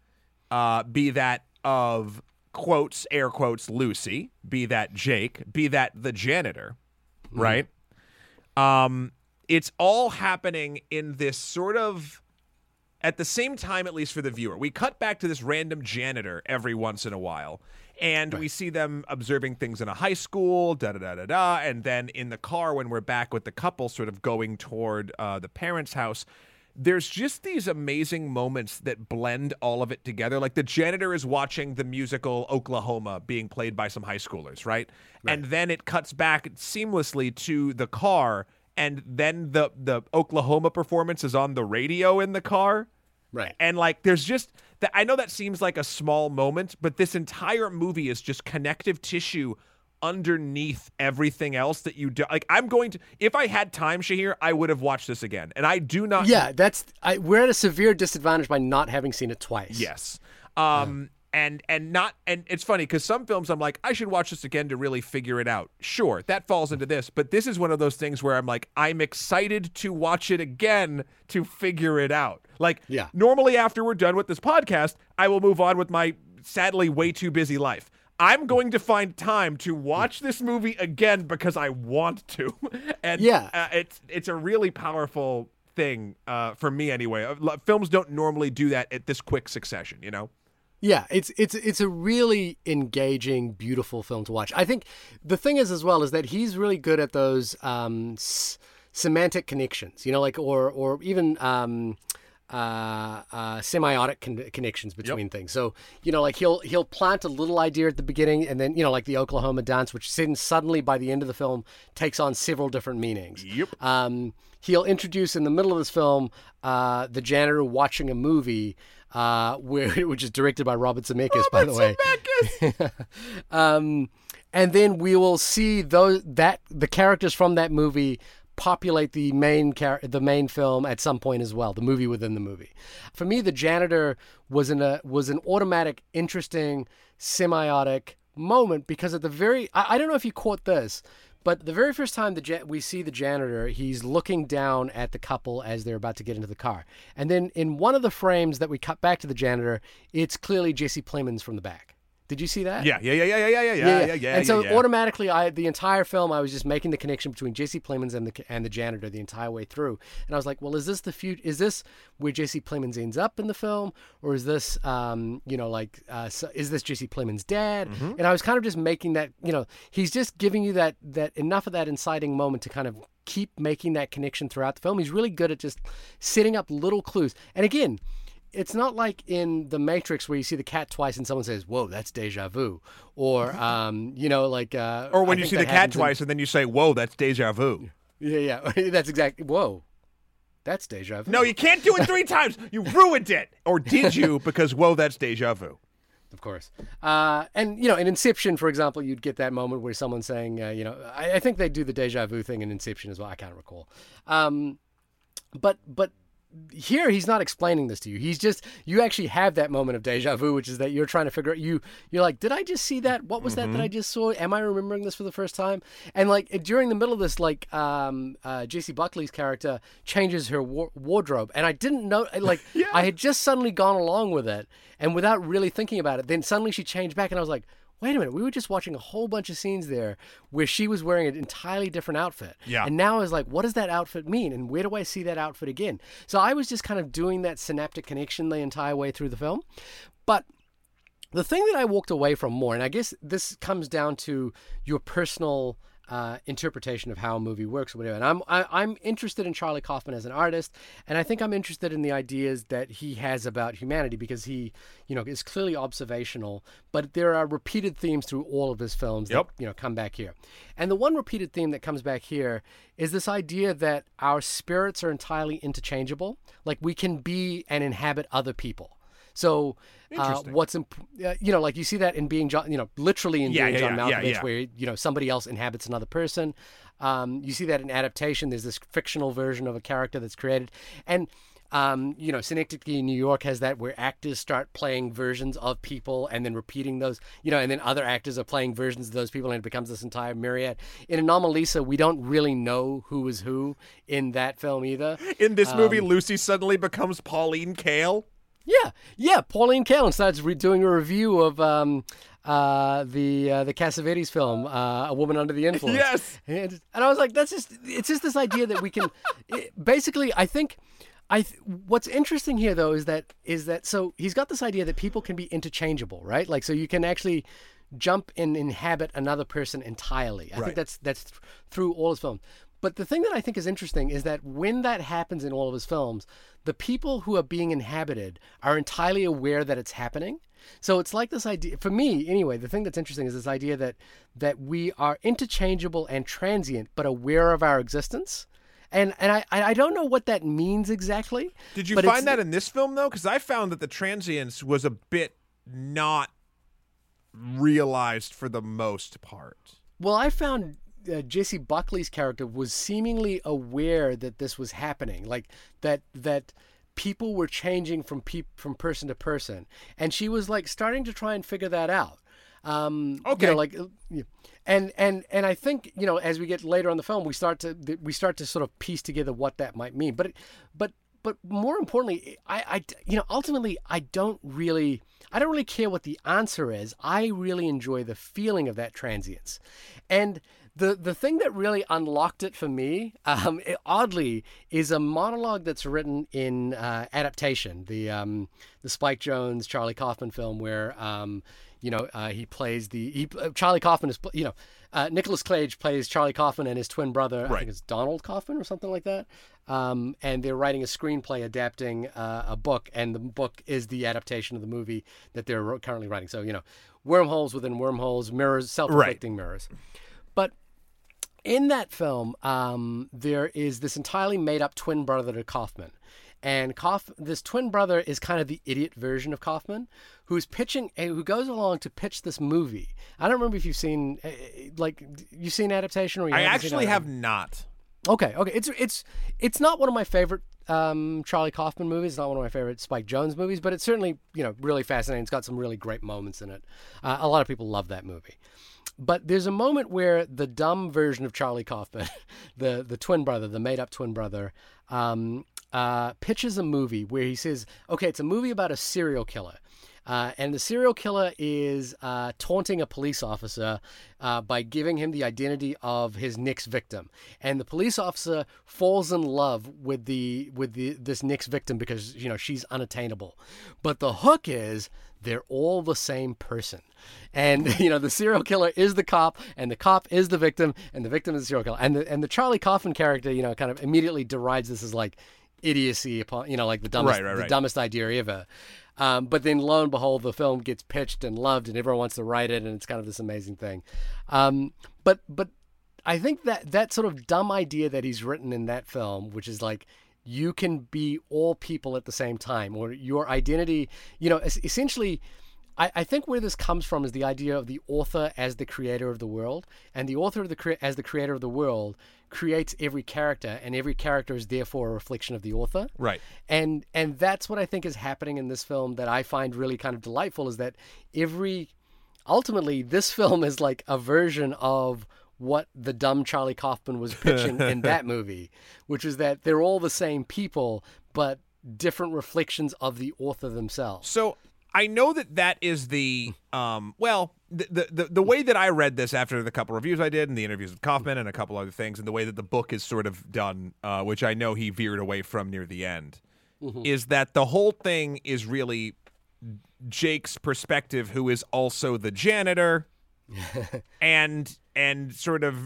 uh, be that of quotes air quotes Lucy, be that Jake, be that the janitor, right? Um, it's all happening in this sort of at the same time, at least for the viewer. We cut back to this random janitor every once in a while, and we see them observing things in a high school, da da da da da, and then in the car when we're back with the couple, sort of going toward uh, the parents' house. There's just these amazing moments that blend all of it together. Like the janitor is watching the musical Oklahoma being played by some high schoolers, right? And then it cuts back seamlessly to the car, and then the the Oklahoma performance is on the radio in the car. Right. And like, there's just that. I know that seems like a small moment, but this entire movie is just connective tissue underneath everything else that you do. Like, I'm going to, if I had time, Shahir, I would have watched this again. And I do not. Yeah, that's I, we're at a severe disadvantage by not having seen it twice. Yes. Um. And and not and it's funny because some films I'm like I should watch this again to really figure it out. Sure, that falls into this, but this is one of those things where I'm like I'm excited to watch it again to figure it out. Like Yeah. normally after we're done with this podcast, I will move on with my sadly way too busy life. I'm going to find time to watch this movie again because I want to, (laughs) and Yeah. uh, it's it's a really powerful thing uh, for me anyway. Uh, Films don't normally do that at this quick succession, you know. Yeah, it's it's it's a really engaging, beautiful film to watch. I think the thing is as well is that he's really good at those um, s- semantic connections, you know, like or or even um, uh, uh, semiotic con- connections between things. So you know, like he'll he'll plant a little idea at the beginning, and then you know, like the Oklahoma dance, which then suddenly by the end of the film takes on several different meanings. Yep. Um, he'll introduce in the middle of this film uh, the janitor watching a movie, uh, (laughs) where which is directed by Robert Zemeckis, by the way. (laughs) um, and then we will see those that the characters from that movie populate the main char- the main film at some point as well, the movie within the movie. For me, the janitor was in a was an automatic, interesting, semiotic moment because at the very I, I don't know if you caught this, but the very first time the we see the janitor, he's looking down at the couple as they're about to get into the car, and then in one of the frames that we cut back to the janitor, it's clearly Jesse Plemons from the back. Did you see that? Yeah, yeah, yeah, yeah, yeah, yeah, yeah, yeah. yeah, yeah and so yeah, automatically, I the entire film, I was just making the connection between Jesse Plemons and the and the janitor the entire way through, and I was like, well, is this the future? Is this where Jesse Plemons ends up in the film, or is this, um, you know, like, uh, so, is this Jesse Plemons' dad? Mm-hmm. And I was kind of just making that, you know, he's just giving you that that enough of that inciting moment to kind of keep making that connection throughout the film. He's really good at just setting up little clues, and again it's not like in the Matrix where you see the cat twice and someone says, "Whoa, that's deja vu," or (laughs) um, you know, like uh, or when I you see the cat happens in- twice and then you say, "Whoa, that's deja vu." (laughs) yeah, yeah, (laughs) that's exactly. Whoa, that's deja vu. No, you can't do it three times. You ruined it. Or did you? Because whoa, that's deja vu. of course. Uh, and you know, in Inception, for example, you'd get that moment where someone's saying, uh, you know, I, I think they do the deja vu thing in Inception as well. I can't recall. Um, but but here he's not explaining this to you. He's just you actually have that moment of deja vu, which is that you're trying to figure out you you're like, did I just see that? What was that that I just saw? Am I remembering this for the first time? And like during the middle of this, like um, uh, Jessie Buckley's character changes her war- wardrobe, and I didn't know. Like (laughs) I had just suddenly gone along with it, and without really thinking about it, then suddenly she changed back, and I was like. Wait a minute, we were just watching a whole bunch of scenes there where she was wearing an entirely different outfit. Yeah. And now I was like, what does that outfit mean? And where do I see that outfit again? So I was just kind of doing that synaptic connection the entire way through the film. But the thing that I walked away from more, and I guess this comes down to your personal uh, interpretation of how a movie works or whatever. And I'm I, I'm interested in Charlie Kaufman as an artist, and I think I'm interested in the ideas that he has about humanity because he, you know, is clearly observational. But there are repeated themes through all of his films Yep. that you know come back here. And the one repeated theme that comes back here is this idea that our spirits are entirely interchangeable. Like we can be and inhabit other people. So, uh, what's imp- uh, you know, like you see that in being John, you know, literally in Yeah, being yeah, John yeah, Malkovich, where you know somebody else inhabits another person. Um, you see that in adaptation. There's this fictional version of a character that's created, and um, you know, Synecdoche, New York has that where actors start playing versions of people and then repeating those, you know, and then other actors are playing versions of those people, and it becomes this entire myriad. In Anomalisa, we don't really know who is who in that film either. In this movie, Um, Lucy suddenly becomes Pauline Kael. Yeah, yeah. Pauline Kael starts re- doing a review of um, uh, the uh, the Cassavetes film, uh, A Woman Under the (laughs) Influence. Yes. And, and I was like, that's just it's just this idea that we can (laughs) it, basically. I think. I th- what's interesting here though is that is that so he's got this idea that people can be interchangeable, right? Like so you can actually jump and inhabit another person entirely. I Right. think that's that's th- through all his films. But the thing that I think is interesting is that when that happens in all of his films, the people who are being inhabited are entirely aware that it's happening. So it's like this idea for me anyway, the thing that's interesting is this idea that that we are interchangeable and transient but aware of our existence. And and I I I don't know what that means exactly. Did you find that in this film though? Because I found that the transience was a bit not realized for the most part. Well, I found uh, Jessie Buckley's character was seemingly aware that this was happening, like that that people were changing from peop- from person to person, and she was like starting to try and figure that out. Um, you know, Okay. like, and and and I think you know as we get later on the film, we start to we start to sort of piece together what that might mean. But it- but but more importantly, I, I you know ultimately I don't really I don't really care what the answer is. I really enjoy the feeling of that transience, and the the thing that really unlocked it for me, um, it- oddly, is a monologue that's written in uh, adaptation, the um, the Spike Jonze Charlie Kaufman film where. Um, you know, uh, he plays the he, uh, Charlie Kaufman is you know, uh, Nicolas Cage plays Charlie Kaufman and his twin brother. I think it's Donald Kaufman or something like that. Um, and they're writing a screenplay adapting uh, a book, and the book is the adaptation of the movie that they're currently writing. So you know, wormholes within wormholes, mirrors, self-reflecting mirrors. In that film, um, there is this entirely made-up twin brother to Kaufman, and Kauf- this twin brother is kind of the idiot version of Kaufman, who's pitching, eh, who goes along to pitch this movie. I don't remember if you've seen, eh, eh, like, you've seen adaptation or you I actually have not. Okay, okay. It's it's it's not one of my favorite um, Charlie Kaufman movies. It's not one of my favorite Spike Jonze movies, but it's certainly you know really fascinating. It's got some really great moments in it. Uh, a lot of people love that movie. But there's a moment where the dumb version of Charlie Kaufman, (laughs) the the twin brother, the made up twin brother, um, uh, pitches a movie where he says, "Okay, it's a movie about a serial killer." Uh, and the serial killer is uh, taunting a police officer uh, by giving him the identity of his next victim, and the police officer falls in love with the with the this next victim because you know she's unattainable. But the hook is they're all the same person, and (laughs) you know the serial killer is the cop, and the cop is the victim, and the victim is the serial killer, and the and the Charlie Kaufman character, you know, kind of immediately derides this as like idiocy upon you know like the dumbest Right, right, the dumbest idea ever. Um, but then lo and behold, the film gets pitched and loved, and everyone wants to write it, and it's kind of this amazing thing. Um, but but I think that that sort of dumb idea that he's written in that film, which is like you can be all people at the same time, or your identity, you know, es- essentially. I, I think where this comes from is the idea of the author as the creator of the world, and the author of the crea- as the creator of the world creates every character, and every character is therefore a reflection of the author Right. and and that's what I think is happening in this film that I find really kind of delightful is that every ultimately this (laughs) film is like a version of what the dumb Charlie Kaufman was pitching in (laughs) that movie, which is that they're all the same people but different reflections of the author themselves. So I know that that is the um well the, the the way that I read this after the couple reviews I did and the interviews with Kaufman and a couple other things and the way that the book is sort of done, uh, which I know he veered away from near the end, is that the whole thing is really Jake's perspective, who is also the janitor, (laughs) and and sort of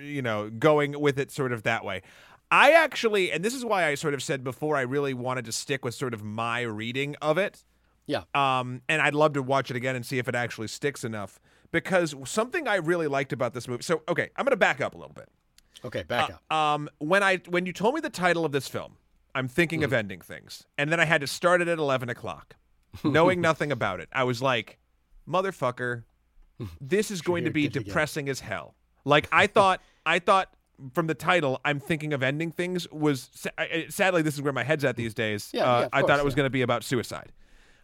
you know going with it sort of that way. I actually, and this is why I sort of said before, I really wanted to stick with sort of my reading of it. Yeah. Um, and I'd love to watch it again and see if it actually sticks enough. Because something I really liked about this movie. So, okay, I'm going to back up a little bit. Okay, back up. Um, when I when you told me the title of this film, I'm thinking of ending things, and then I had to start it at 11 o'clock, knowing (laughs) nothing about it. I was like, motherfucker, this is going to be it again. depressing as hell. Like I thought, I thought from the title, I'm thinking of ending things was sa- I- I- sadly this is where my head's at these days. Yeah, uh, yeah, I thought it was yeah. going to be about suicide.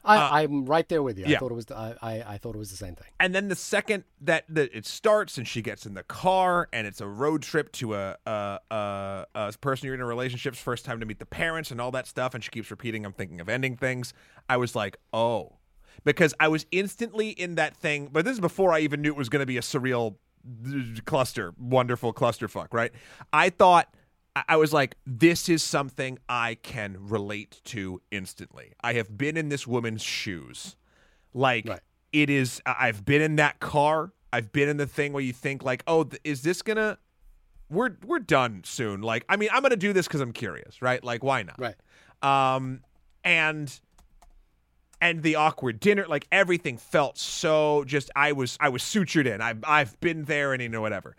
I, I'm right there with you. Yeah. I thought it was the, I, I thought it was the same thing. And then the second that, that it starts and she gets in the car and it's a road trip to a, a, a, a person you're in a relationship's first time to meet the parents and all that stuff, and she keeps repeating, I'm thinking of ending things. I was like, oh. because I was instantly in that thing. But this is before I even knew it was going to be a surreal uh, cluster, wonderful clusterfuck, right? I thought I- was like, this is something I can relate to instantly. I have been in this woman's shoes. Like Right. it is I've been in that car. I've been in the thing where you think like, "Oh, is this going to we're we're done soon." Like, I mean, I'm going to do this cuz I'm curious, right? Like, why not? Right. um and and the awkward dinner like everything felt so just i was i was sutured in i've, I've been there and you know whatever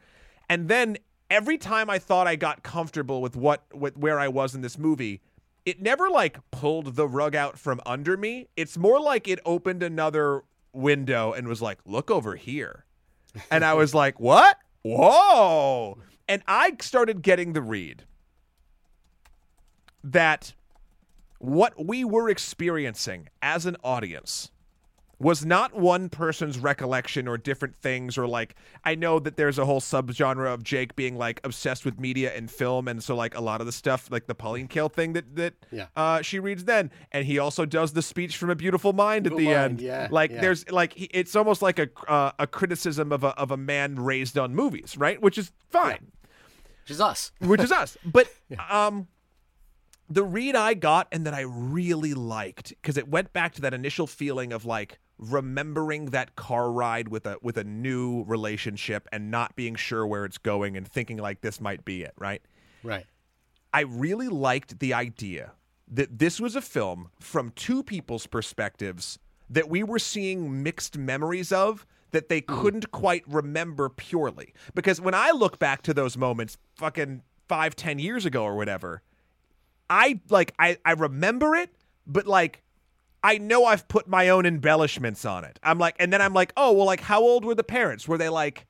and then every time i thought i got comfortable with what with where i was in this movie it never like pulled the rug out from under me. It's more like it opened another window and was like look over here. And i was like (laughs) what? Whoa. And i started getting the read that what we were experiencing as an audience was not one person's recollection or different things or like I know that there's a whole subgenre of Jake being like obsessed with media and film and so like a lot of the stuff like the Pauline Kael thing that that Yeah. uh, she reads then and he also does the speech from a beautiful mind at the Beautiful end yeah, like yeah. there's like he, it's almost like a uh, a criticism of a of a man raised on movies right which is fine Which is us. (laughs) which is us. But (laughs) um, the read I got and that I really liked because it went back to that initial feeling of like remembering that car ride with a with a new relationship and not being sure where it's going and thinking like this might be it, right? Right. I really liked the idea that this was a film from two people's perspectives that we were seeing mixed memories of that they mm. couldn't quite remember purely. Because when I look back to those moments, fucking five, ten years ago or whatever, I like I, I remember it, but like I know I've put my own embellishments on it. I'm like, and then I'm like, oh well, like how old were the parents? Were they like,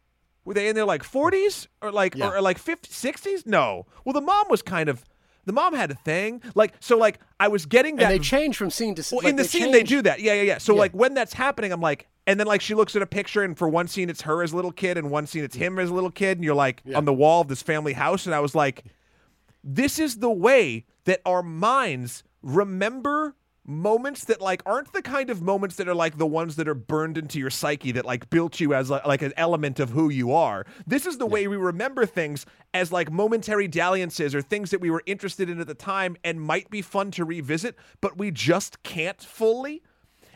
were they in their like 40s or like Yeah. or, or like 50s, 60s? No. Well, the mom was kind of the mom had a thing. Like so, like I was getting that. And they change from scene to scene. well, like, in the scene they do that. Yeah, yeah, yeah. So Yeah. like when that's happening, I'm like, and then like she looks at a picture, and for one scene it's her as a little kid, and one scene it's him as a little kid, and you're like Yeah. on the wall of this family house, and I was like, this is the way that our minds remember moments that like aren't the kind of moments that are like the ones that are burned into your psyche that like built you as like, like an element of who you are this is the way we remember things as like momentary dalliances or things that we were interested in at the time and might be fun to revisit but we just can't fully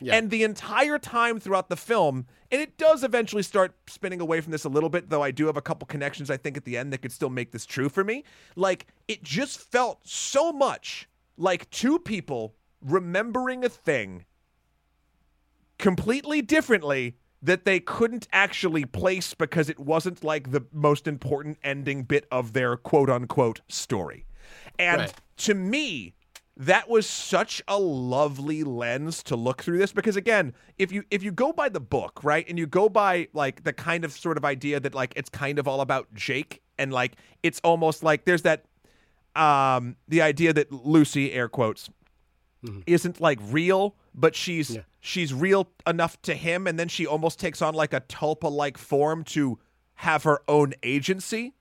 Yeah. and the entire time throughout the film, and it does eventually start spinning away from this a little bit, though I do have a couple connections I think at the end that could still make this true for me. Like, it just felt so much like two people remembering a thing completely differently that they couldn't actually place because it wasn't like the most important ending bit of their quote unquote story. And Right. to me, that was such a lovely lens to look through this because again, if you if you go by the book, right, and you go by like the kind of sort of idea that like it's kind of all about Jake and like it's almost like there's that um the idea that Lucy air quotes isn't like real, but she's Yeah. she's real enough to him and then she almost takes on like a tulpa like form to have her own agency.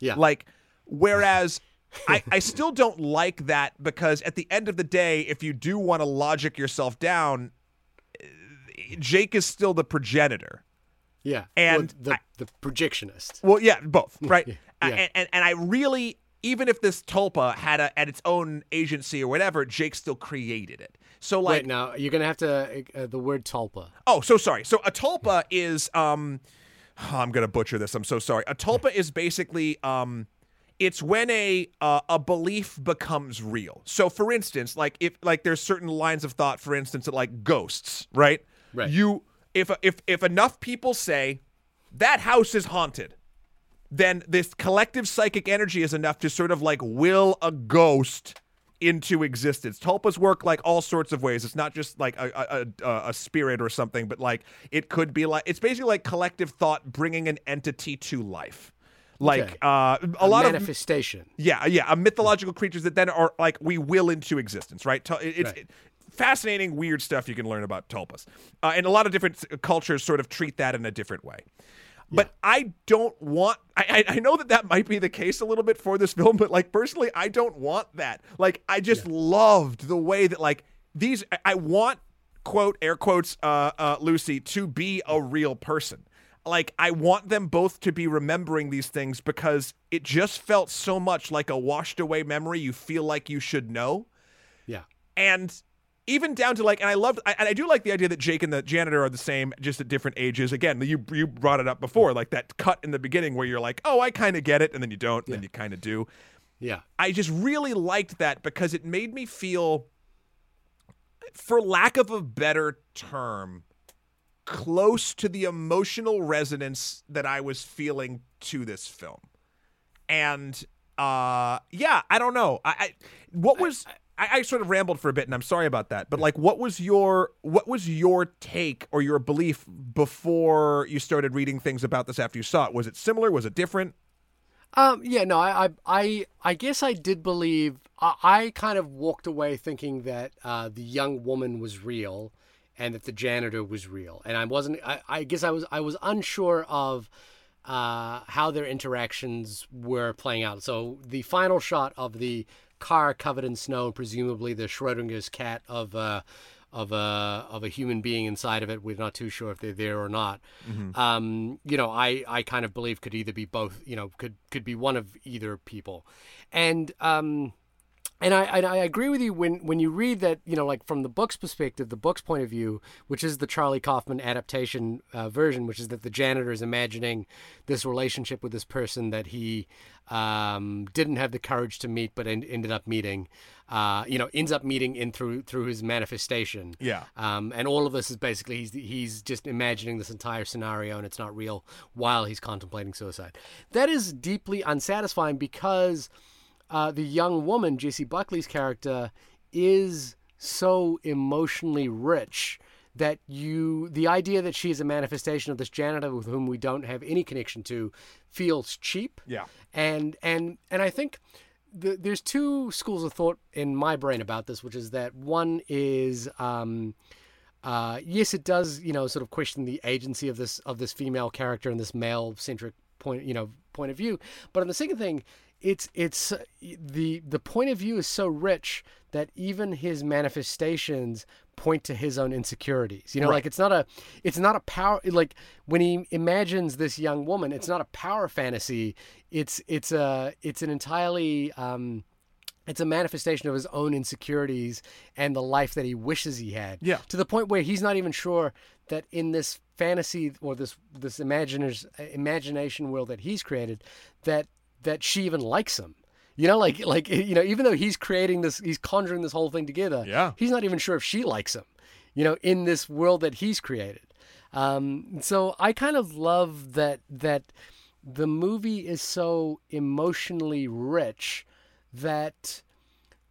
Yeah. Like, whereas (laughs) I, I still don't like that because at the end of the day, if you do want to logic yourself down, eh, Jake is still the progenitor. yeah. and Well, the, I- the projectionist. Well, yeah, both, (laughs) right? Yeah. And, and and I really, even if this tulpa had a had its own agency or whatever, Jake still created it. So like, Wait, now you're gonna have to uh, the word tulpa. Oh, so sorry. So a tulpa is um (sighs) I'm going to butcher this. I'm so sorry. A tulpa is basically um it's when a uh, a belief becomes real. So for instance, like if like there's certain lines of thought for instance that like ghosts, right? Right. You if if if enough people say that house is haunted, then this collective psychic energy is enough to sort of like will a ghost into existence. Tulpas work like all sorts of ways. It's not just like a, a, a, a spirit or something, but like it could be like it's basically like collective thought bringing an entity to life. Like Okay. uh, a, lot of manifestation. yeah, yeah, a mythological creatures that then are like we will into existence, right? It's Right. it- fascinating, weird stuff you can learn about tulpas, uh, and a lot of different cultures sort of treat that in a different way. But I don't want. I, I know that that might be the case a little bit for this (laughs) film, but like personally, I don't want that. Like I just loved the way that like these. I- I want quote air quotes uh, uh, Lucy to be a real person. Like I want them both to be remembering these things because it just felt so much like a washed away memory you feel like you should know. Yeah. And even down to like, and I love, I, and I do like the idea that Jake and the janitor are the same, just at different ages. Again, you you brought it up before, like that cut in the beginning where you're like, oh, I kind of get it, and then you don't, and then you kind of do. Yeah. I just really liked that because it made me feel, for lack of a better term, close to the emotional resonance that I was feeling to this film. And uh yeah, I don't know. I, I what was I, I, sort of rambled for a bit and I'm sorry about that. But like what was your what was your take or your belief before you started reading things about this after you saw it? Was it similar? Was it different? Um, yeah, no, I, I, I guess I did believe. I, I kind of walked away thinking that uh, the young woman was real, and that the janitor was real, and I wasn't. I, I guess I was. I was unsure of uh, how their interactions were playing out. So the final shot of the car covered in snow, and presumably the Schrodinger's cat of. Uh, of a of a human being inside of it. We're not too sure if they're there or not. Mm-hmm. Um, you know, I, I kind of believe could either be both. You know, could could be one of either people, and um, and I, I agree with you when when you read that you know like from the book's perspective, the book's point of view, which is the Charlie Kaufman adaptation uh, version, which is that the janitor is imagining this relationship with this person that he um, didn't have the courage to meet, but en- ended up meeting. Uh, you know, ends up meeting in through through his manifestation. Yeah. Um, and all of this is basically he's he's just imagining this entire scenario, and it's not real while he's contemplating suicide. That is deeply unsatisfying because uh, the young woman, Jessie Buckley's character, is so emotionally rich that you the idea that she is a manifestation of this janitor with whom we don't have any connection to feels cheap. Yeah. And and and I think the, there's two schools of thought in my brain about this, which is that one is um, uh, yes, it does you know sort of question the agency of this of this female character and this male centric point you know point of view. But on the second thing, it's it's the the point of view is so rich that even his manifestations point to his own insecurities. You know, right. like it's not a it's not a power like when he imagines this young woman, it's not a power fantasy. It's it's a it's an entirely um, it's a manifestation of his own insecurities and the life that he wishes he had. Yeah. To the point where he's not even sure that in this fantasy or this this imaginer's imagination world that he's created, that that she even likes him. You know, like like you know, even though he's creating this, he's conjuring this whole thing together. Yeah, he's not even sure if she likes him. You know, in this world that he's created. Um, so I kind of love that that the movie is so emotionally rich that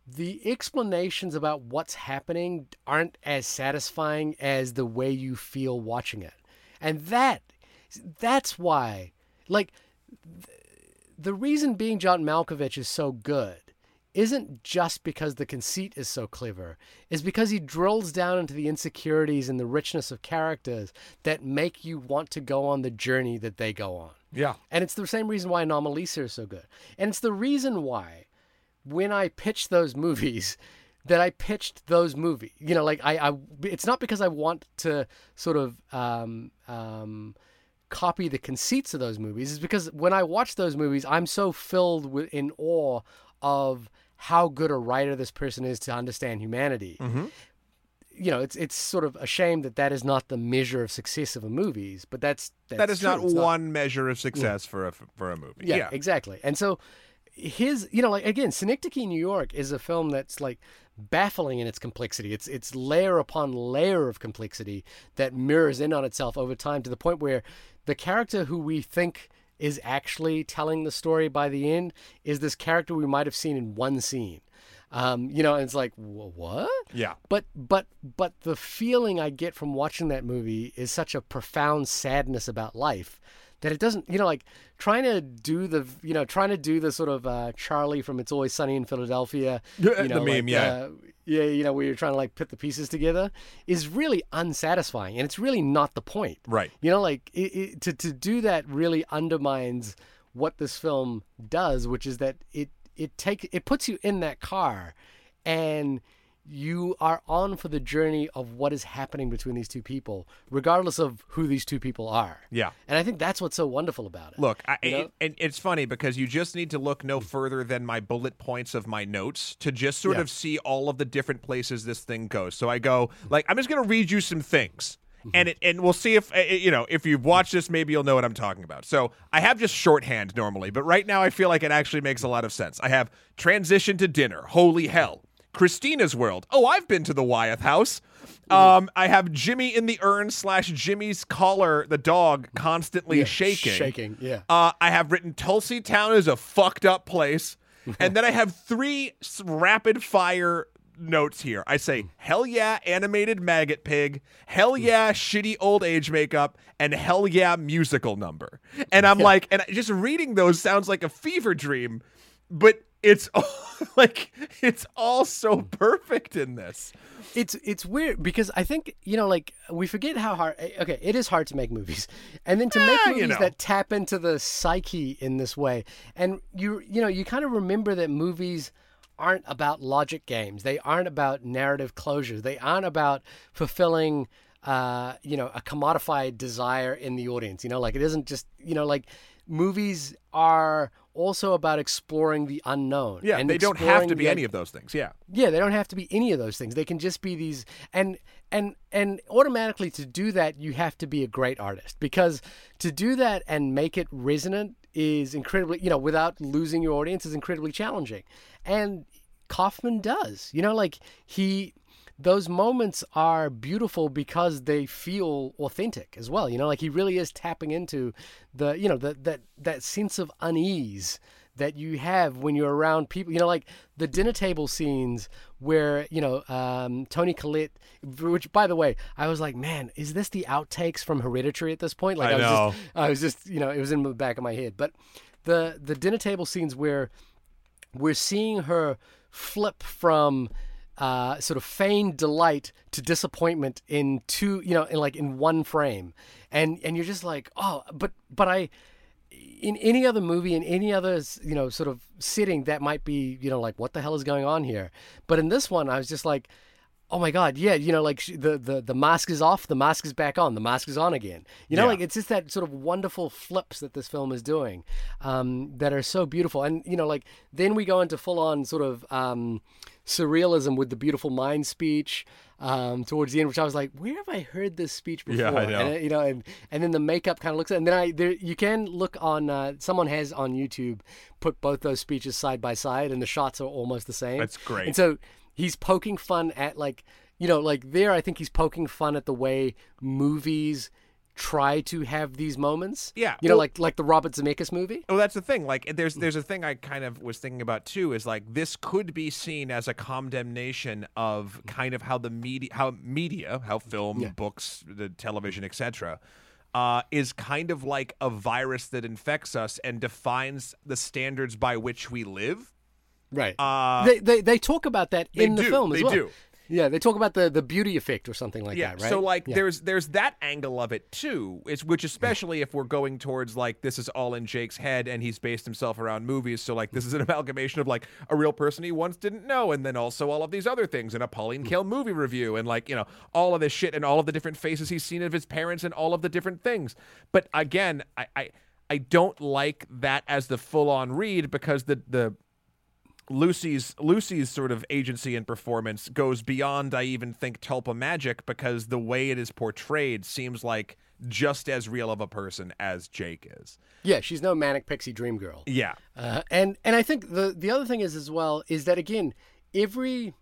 the explanations about what's happening aren't as satisfying as the way you feel watching it. And that that's why like the reason being John Malkovich is so good isn't just because the conceit is so clever, is because he drills down into the insecurities and the richness of characters that make you want to go on the journey that they go on. Yeah. And it's the same reason why Anomalisa is so good. And it's the reason why when I pitched those movies, (laughs) that I pitched those movies. You know, like I, I it's not because I want to sort of um, um, copy the conceits of those movies is because when I watch those movies, I'm so filled with in awe of how good a writer this person is to understand humanity. Mm-hmm. You know, it's it's sort of a shame that that is not the measure of success of a movies, but that's, that's that is not It's one measure of success for a for a movie. yeah, exactly. And so his, you know, like again, Synecdoche, New York is a film that's like baffling in its complexity. It's it's layer upon layer of complexity that mirrors in on itself over time to the point where the character who we think is actually telling the story by the end is this character we might have seen in one scene. Um, you know, and it's like what? Yeah. But but but the feeling I get from watching that movie is such a profound sadness about life that it doesn't. You know, like trying to do the you know trying to do the sort of uh, Charlie from It's Always Sunny in Philadelphia. You know, the meme, like, yeah. Uh, yeah, you know, where you're trying to like put the pieces together is really unsatisfying, and it's really not the point. Right. You know, like it, it, to to do that really undermines what this film does, which is that it it takes it puts you in that car, and you are on for the journey of what is happening between these two people, regardless of who these two people are. Yeah. And I think that's what's so wonderful about it. Look, I, You know? it- and it's funny because you just need to look no further than my bullet points of my notes to just sort Yeah. of see all of the different places this thing goes. So I go like I'm just going to read you some things. Mm-hmm. And it, and we'll see if uh, you know if you've watched this, maybe you'll know what I'm talking about. So I have just shorthand normally, but right now I feel like it actually makes a lot of sense. I have transition to dinner. Holy hell! Christina's world. Oh, I've been to the Wyeth house. Um, I have Jimmy in the urn slash Jimmy's collar, the dog, constantly shaking. Shaking, yeah. Uh, I have written Tulsey Town is a fucked up place, (laughs) and then I have three rapid fire notes here. I say hell yeah, animated maggot pig, hell yeah, shitty old age makeup, and hell yeah, musical number. And (laughs) I'm like, and just reading those sounds like a fever dream, but it's all, (laughs) like it's all so perfect in this. it's it's weird because I think you know like we forget how hard okay it is hard to make movies. And then to make Ah, you movies know. that tap into the psyche in this way. And you you know you kind of remember that movies aren't about logic games. They aren't about narrative closures. They aren't about fulfilling uh you know a commodified desire in the audience. You know like it isn't just you know like movies are also about exploring the unknown Yeah, and they don't have to be the any of those things. Yeah. yeah, they don't have to be any of those things. They can just be these and and and automatically to do that you have to be a great artist because to do that and make it resonant is incredibly, you know, without losing your audience is incredibly challenging. And Kaufman does. You know, like he those moments are beautiful because they feel authentic as well. You know, like he really is tapping into the, you know, the, that that sense of unease that you have when you're around people. You know, like the dinner table scenes where you know um, Toni Collette. Which, by the way, I was like, man, is this the outtakes from Hereditary at this point? Like, I was know. just, I was just, you know, it was in the back of my head. But the the dinner table scenes where we're seeing her flip from uh, sort of feigned delight to disappointment in two, you know, in like in one frame, and and you're just like, oh, but but I, in any other movie, in any other you know sort of sitting, that might be you know like what the hell is going on here, but in this one, I was just like. Oh my God! Yeah, you know, like the, the the mask is off, the mask is back on, the mask is on again. You know, Yeah. like it's just that sort of wonderful flips that this film is doing um, that are so beautiful. And you know, like then we go into full on sort of um, surrealism with the beautiful mind speech um, towards the end, which I was like, where have I heard this speech before? Yeah, I know. And, uh, you know, and, and then the makeup kind of looks, and then I there you can look on uh, someone has on YouTube put both those speeches side by side, and the shots are almost the same. That's great. And so he's poking fun at like you know like there I think he's poking fun at the way movies try to have these moments. Yeah, You know well- like like the Robert Zemeckis movie. Well, that's the thing. Like, there's there's a thing I kind of was thinking about too. Is like this could be seen as a condemnation of kind of how the media, how media, how film, books, the television, etc. Uh, is kind of like a virus that infects us and defines the standards by which we live. Right. Uh, they, they they talk about that they in the do, film as they well. do. Yeah, they talk about the the beauty effect or something like yeah. that, right? So like, Yeah. there's there's that angle of it too. Is which especially if we're going towards like this is all in Jake's head and he's based himself around movies. So like this is an (laughs) amalgamation of like a real person he once didn't know, and then also all of these other things and a Pauline Hmm. Kael movie review and like you know all of this shit and all of the different faces he's seen of his parents and all of the different things. But again, I I, I don't like that as the full on read because the the Lucy's Lucy's sort of agency and performance goes beyond I even think Tulpa Magic because the way it is portrayed seems like just as real of a person as Jake is. yeah, she's no manic pixie dream girl. Yeah. Uh, and and I think the the other thing is as well is that again every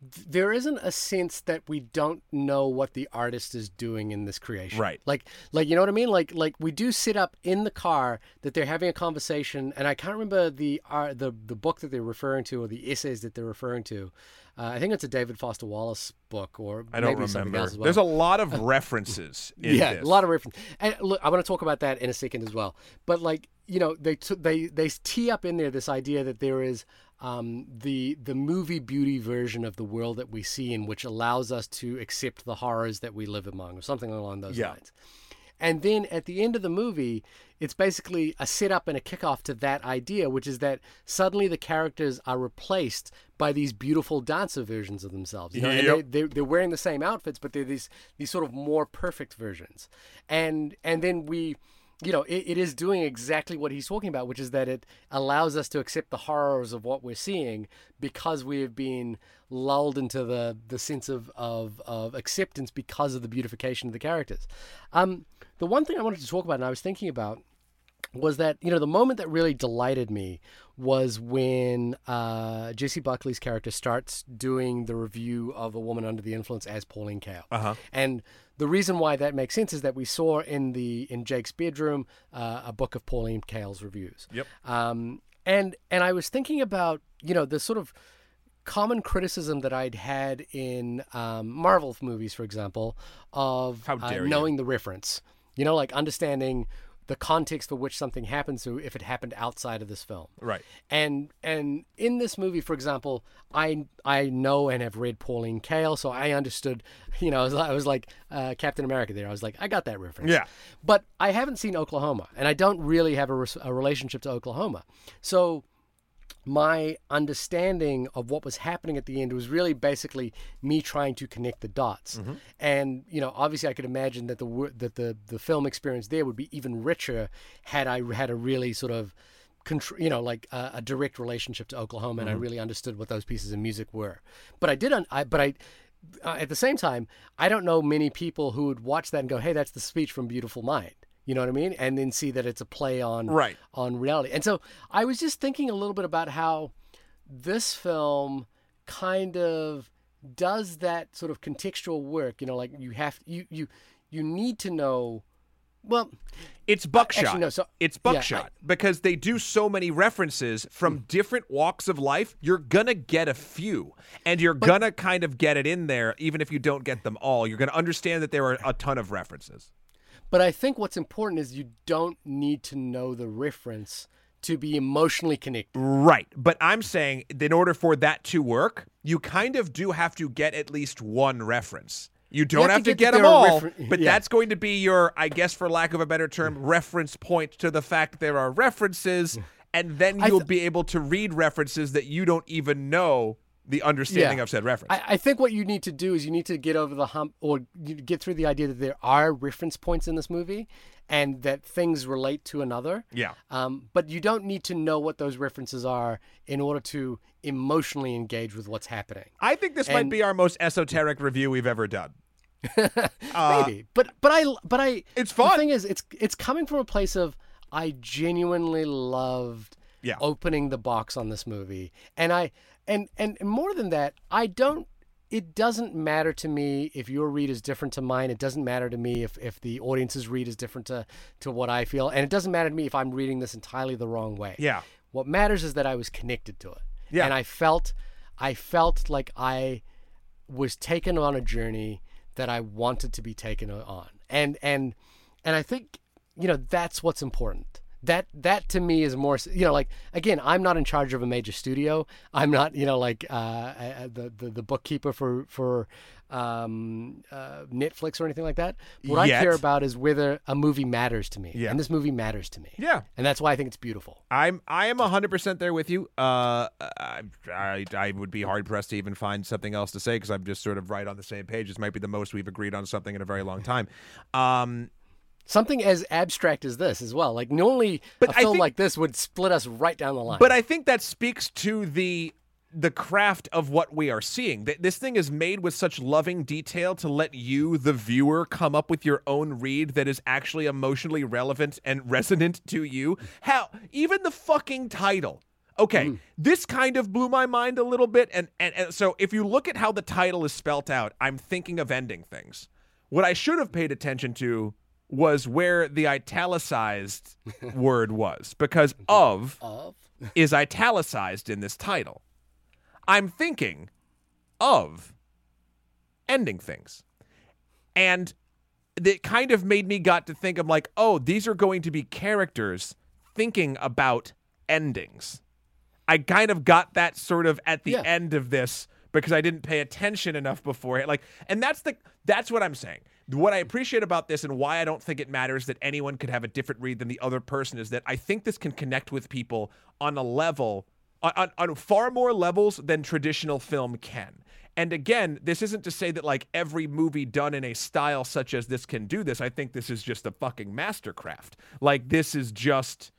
there isn't a sense that we don't know what the artist is doing in this creation. Right. Like like you know what I mean? Like like we do sit up in the car that they're having a conversation and I can't remember the uh, the the book that they're referring to or the essays that they're referring to. Uh, I think it's a David Foster Wallace book or I don't maybe something remember. well. There's a lot of (laughs) references in yeah, this. a lot of references And look, I want to talk about that in a second as well. But like you know, they t- they they tee up in there this idea that there is um, the the movie beauty version of the world that we see in which allows us to accept the horrors that we live among, or something along those Yeah. lines. And then at the end of the movie, it's basically a setup and a kickoff to that idea, which is that suddenly the characters are replaced by these beautiful dancer versions of themselves. You know, and Yep. they, they're, they're wearing the same outfits, but they're these these sort of more perfect versions. And and then we you know, it, it is doing exactly what he's talking about, which is that it allows us to accept the horrors of what we're seeing because we have been lulled into the the sense of of, of acceptance because of the beautification of the characters. Um, the one thing I wanted to talk about, and I was thinking about, was that you know the moment that really delighted me was when uh, Jessie Buckley's character starts doing the review of a woman under the influence as Pauline Kael, Uh-huh. and the reason why that makes sense is that we saw in the in Jake's bedroom uh, a book of Pauline Kael's reviews. Yep. Um, and and I was thinking about you know the sort of common criticism that I'd had in um, Marvel movies, for example, of uh, dare you. knowing the reference. You know, like understanding the context for which something happens to if it happened outside of this film. Right. And and in this movie, for example, I I know and have read Pauline Kael, so I understood. (laughs) You know, I was, I was like uh, Captain America there. I was like, I got that reference. Yeah. But I haven't seen Oklahoma, and I don't really have a, res- a relationship to Oklahoma. So my understanding of what was happening at the end was really basically me trying to connect the dots. Mm-hmm. And you know, obviously, I could imagine that the that the the film experience there would be even richer had I had a really sort of you know like a, a direct relationship to Oklahoma, and I really understood what those pieces of music were. But I did, un- I, but I. Uh, at the same time, I don't know many people who would watch that and go, "Hey, that's the speech from Beautiful Mind." You know what I mean? And then see that it's a play on Right. on reality. And so I was just thinking a little bit about how this film kind of does that sort of contextual work. You know, like you have you you you need to know. Well, It's buckshot. actually, no, so- it's yeah, I- buckshot because they do so many references from Hmm. different walks of life. You're gonna get a few, and you're gonna kind of get it in there, even if you don't get them all. You're gonna understand that there are a ton of references. But I think what's important is you don't need to know the reference to be emotionally connected. Right. But I'm saying in order for that to work, you kind of do have to get at least one reference. You don't have have, to to get get, them all, refer- but yeah. that's going to be your, I guess, for lack of a better term, reference point to the fact there are references, and then you'll th- be able to read references that you don't even know the understanding Yeah. of said reference. I, I think what you need to do is you need to get over the hump or get through the idea that there are reference points in this movie and that things relate to another. yeah. Um, but you don't need to know what those references are in order to emotionally engage with what's happening. I think this might be our most esoteric review we've ever done. (laughs) Maybe, but but I but I. It's fun. The thing is, it's it's coming from a place of I genuinely loved Yeah. opening the box on this movie, and I and and more than that, I don't. It doesn't matter to me if your read is different to mine. It doesn't matter to me if, if the audience's read is different to, to what I feel. And it doesn't matter to me if I'm reading this entirely the wrong way. Yeah. What matters is that I was connected to it. Yeah. And I felt I felt like I was taken on a journey that I wanted to be taken on. And and and I think you know that's what's important. That that to me is more you know like again I'm not in charge of a major studio. I'm not you know like uh, uh, the, the the bookkeeper for for um, uh, Netflix or anything like that. What Yet. I care about is whether a movie matters to me. Yeah. And this movie matters to me. Yeah. And that's why I think it's beautiful. I'm I am hundred percent there with you. Uh, I, I I would be hard pressed to even find something else to say because I'm just sort of right on the same page. This might be the most we've agreed on something in a very long time. Um, Something as abstract as this as well. Like normally But a I film think- like this would split us right down the line. but I think that speaks to the the craft of what we are seeing. That this thing is made with such loving detail to let you, the viewer, come up with your own read that is actually emotionally relevant and (laughs) resonant to you. How even the fucking title. Okay, mm. this kind of blew my mind a little bit, and, and and so if you look at how the title is spelt out, I'm thinking of ending things. What I should have paid attention to was where the italicized (laughs) word was, because of of is italicized in this title. I'm thinking of ending things. And it kind of made me got to think of like, oh, these are going to be characters thinking about endings. I kind of got that sort of at the Yeah. end of this because I didn't pay attention enough beforehand. Like, and that's the that's what I'm saying. What I appreciate about this and why I don't think it matters that anyone could have a different read than the other person is that I think this can connect with people on a level on, on far more levels than traditional film can. And again, this isn't to say that like every movie done in a style such as this can do this. I think this is just a fucking mastercraft. Like this is just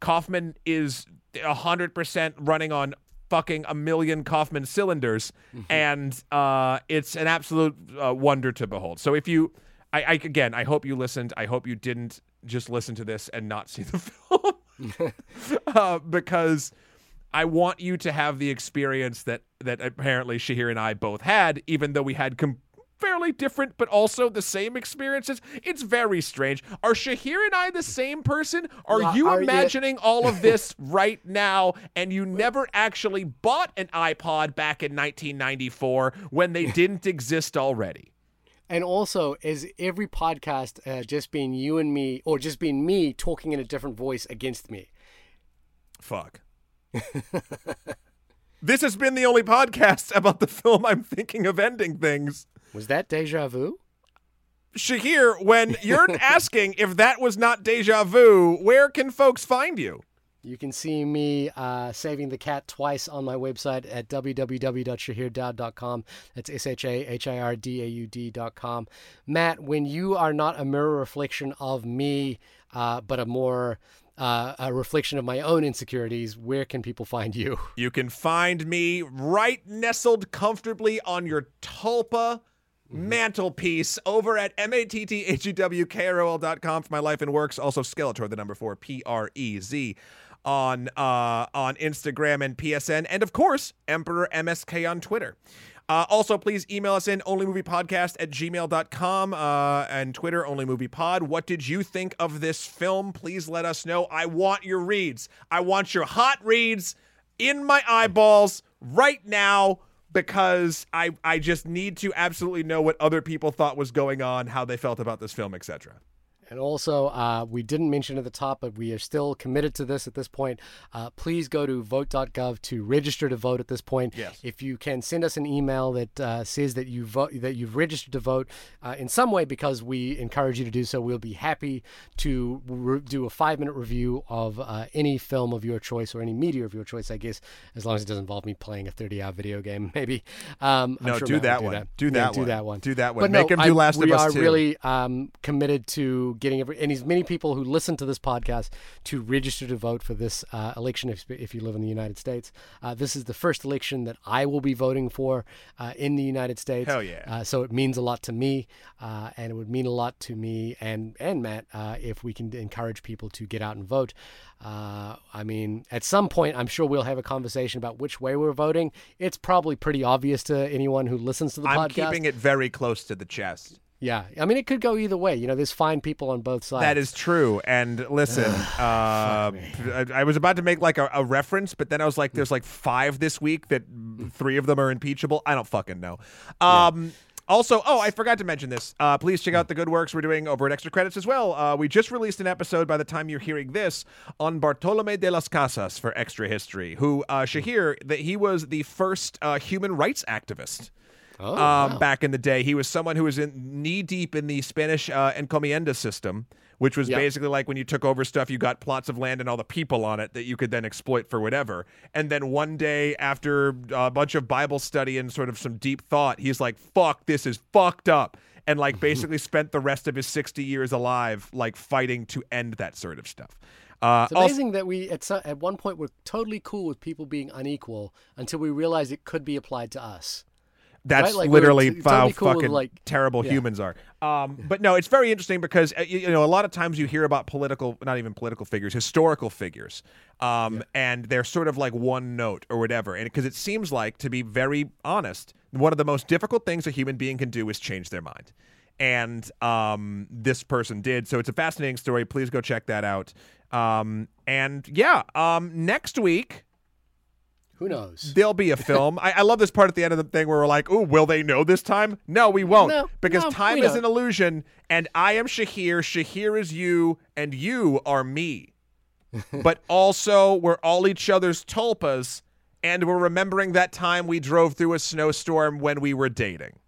Kaufman is 100% running on fucking a million Kaufman cylinders mm-hmm. and uh, it's an absolute uh, wonder to behold. So if you I, I again, I hope you listened. I hope you didn't just listen to this and not see the (laughs) film. (laughs) uh, because I want you to have the experience that that apparently Shahir and I both had, even though we had com- fairly different but also the same experiences. It's very strange. Are Shahir and I the same person? Are well, you are imagining you... all of this (laughs) right now and you never actually bought an iPod back in 1994 when they didn't exist already? And also, is every podcast uh, just being you and me, or just being me talking in a different voice against me? Fuck. (laughs) this has been the only podcast (laughs) about the film I'm thinking of ending things. Was that deja vu? Shahir, when you're (laughs) asking if that was not deja vu, where can folks find you? You can see me uh, saving the cat twice on my website at www.shahirdaud.com. That's S H A H I R D A U D.com. Matt, when you are not a mirror reflection of me, uh, but a more uh, a reflection of my own insecurities, where can people find you? (laughs) You can find me right nestled comfortably on your tulpa mm-hmm. mantelpiece over at M-A-T-T-H-E-W-K-R-O-L.com for my life and works. Also Skeletor, the number four, P-R-E-Z on uh, on Instagram and PSN. And of course, Emperor MSK on Twitter. Uh, also, please email us in onlymoviepodcast at gmail.com uh, and Twitter, onlymoviepod. What did you think of this film? Please let us know. I want your reads. I want your hot reads in my eyeballs right now because I, I just need to absolutely know what other people thought was going on, how they felt about this film, etc. And also, uh, we didn't mention at the top, but we are still committed to this at this point. Uh, please go to vote.gov to register to vote at this point. Yes. If you can send us an email that uh, says that you vote, that you've registered to vote uh, in some way, because we encourage you to do so, we'll be happy to re- do a five-minute review of uh, any film of your choice or any media of your choice. I guess as long as it doesn't involve me playing a 30-hour video game, (laughs) maybe. Um, no, sure do, that do, that. do that. yeah, one. Do that one. Do that one. But Make no, him do Last of Us Us We are really um, committed to getting every and as many people who listen to this podcast to register to vote for this uh, election if, if you live in the United States. Uh, this is the first election that I will be voting for uh, in the United States. Hell yeah! Uh, so it means a lot to me, uh, and it would mean a lot to me and and Matt uh, if we can encourage people to get out and vote. I mean, at some point, I'm sure we'll have a conversation about which way we're voting. It's probably pretty obvious to anyone who listens to the I'm podcast. I'm keeping it very close to the chest. Yeah, I mean, it could go either way. You know, there's fine people on both sides. That is true. And listen, uh, I, I, was about to make like a, a, reference, but then I was like, there's like five this week that three of them are impeachable. I don't fucking know. Um, yeah. Also, oh, I forgot to mention this. Uh, please check out the good works we're doing over at Extra Credits as well. Uh, we just released an episode by the time you're hearing this on Bartolome de las Casas for Extra History, who uh, Shahir that he was the first uh, human rights activist. Oh, um, wow. Back in the day, he was someone who was in knee deep in the Spanish uh, encomienda system, which was yep. basically like when you took over stuff, you got plots of land and all the people on it that you could then exploit for whatever. And then one day, after a bunch of Bible study and sort of some deep thought, he's like, "Fuck, this is fucked up." And like (laughs) basically spent the rest of his 60 years alive like fighting to end that sort of stuff. Uh, it's amazing also, that we at some, at one point were totally cool with people being unequal until we realized it could be applied to us. That's right? like literally how cool fucking like, terrible yeah. humans are. Um, but no, it's very interesting because uh, you, you, know a lot of times you hear about political, not even political figures, historical figures, um, yeah. and they're sort of like one note or whatever. And because it seems like, to be very honest, one of the most difficult things a human being can do is change their mind. And um, this person did. So it's a fascinating story. Please go check that out. Um, and yeah, um, next week who knows? There'll be a (laughs) film. I, I, love this part at the end of the thing where we're like, "Oh, will they know this time?" No, we won't, no, because no, time is an illusion, and I am Shahir. Shahir is you, and you are me. (laughs) but also, we're all each other's tulpas, and we're remembering that time we drove through a snowstorm when we were dating.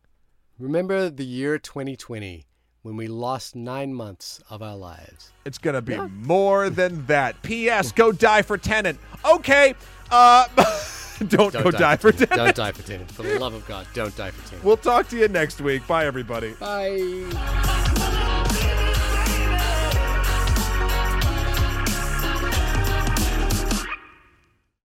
Remember the year 2020 when we lost nine months of our lives. It's going to be more than that. P.S. Go die for Tenet. Okay. Uh, (laughs) don't, Don't go die, for Tenet. Don't die for Tenet. For the love of God, don't die for Tenet. We'll talk to you next week. Bye, everybody. Bye.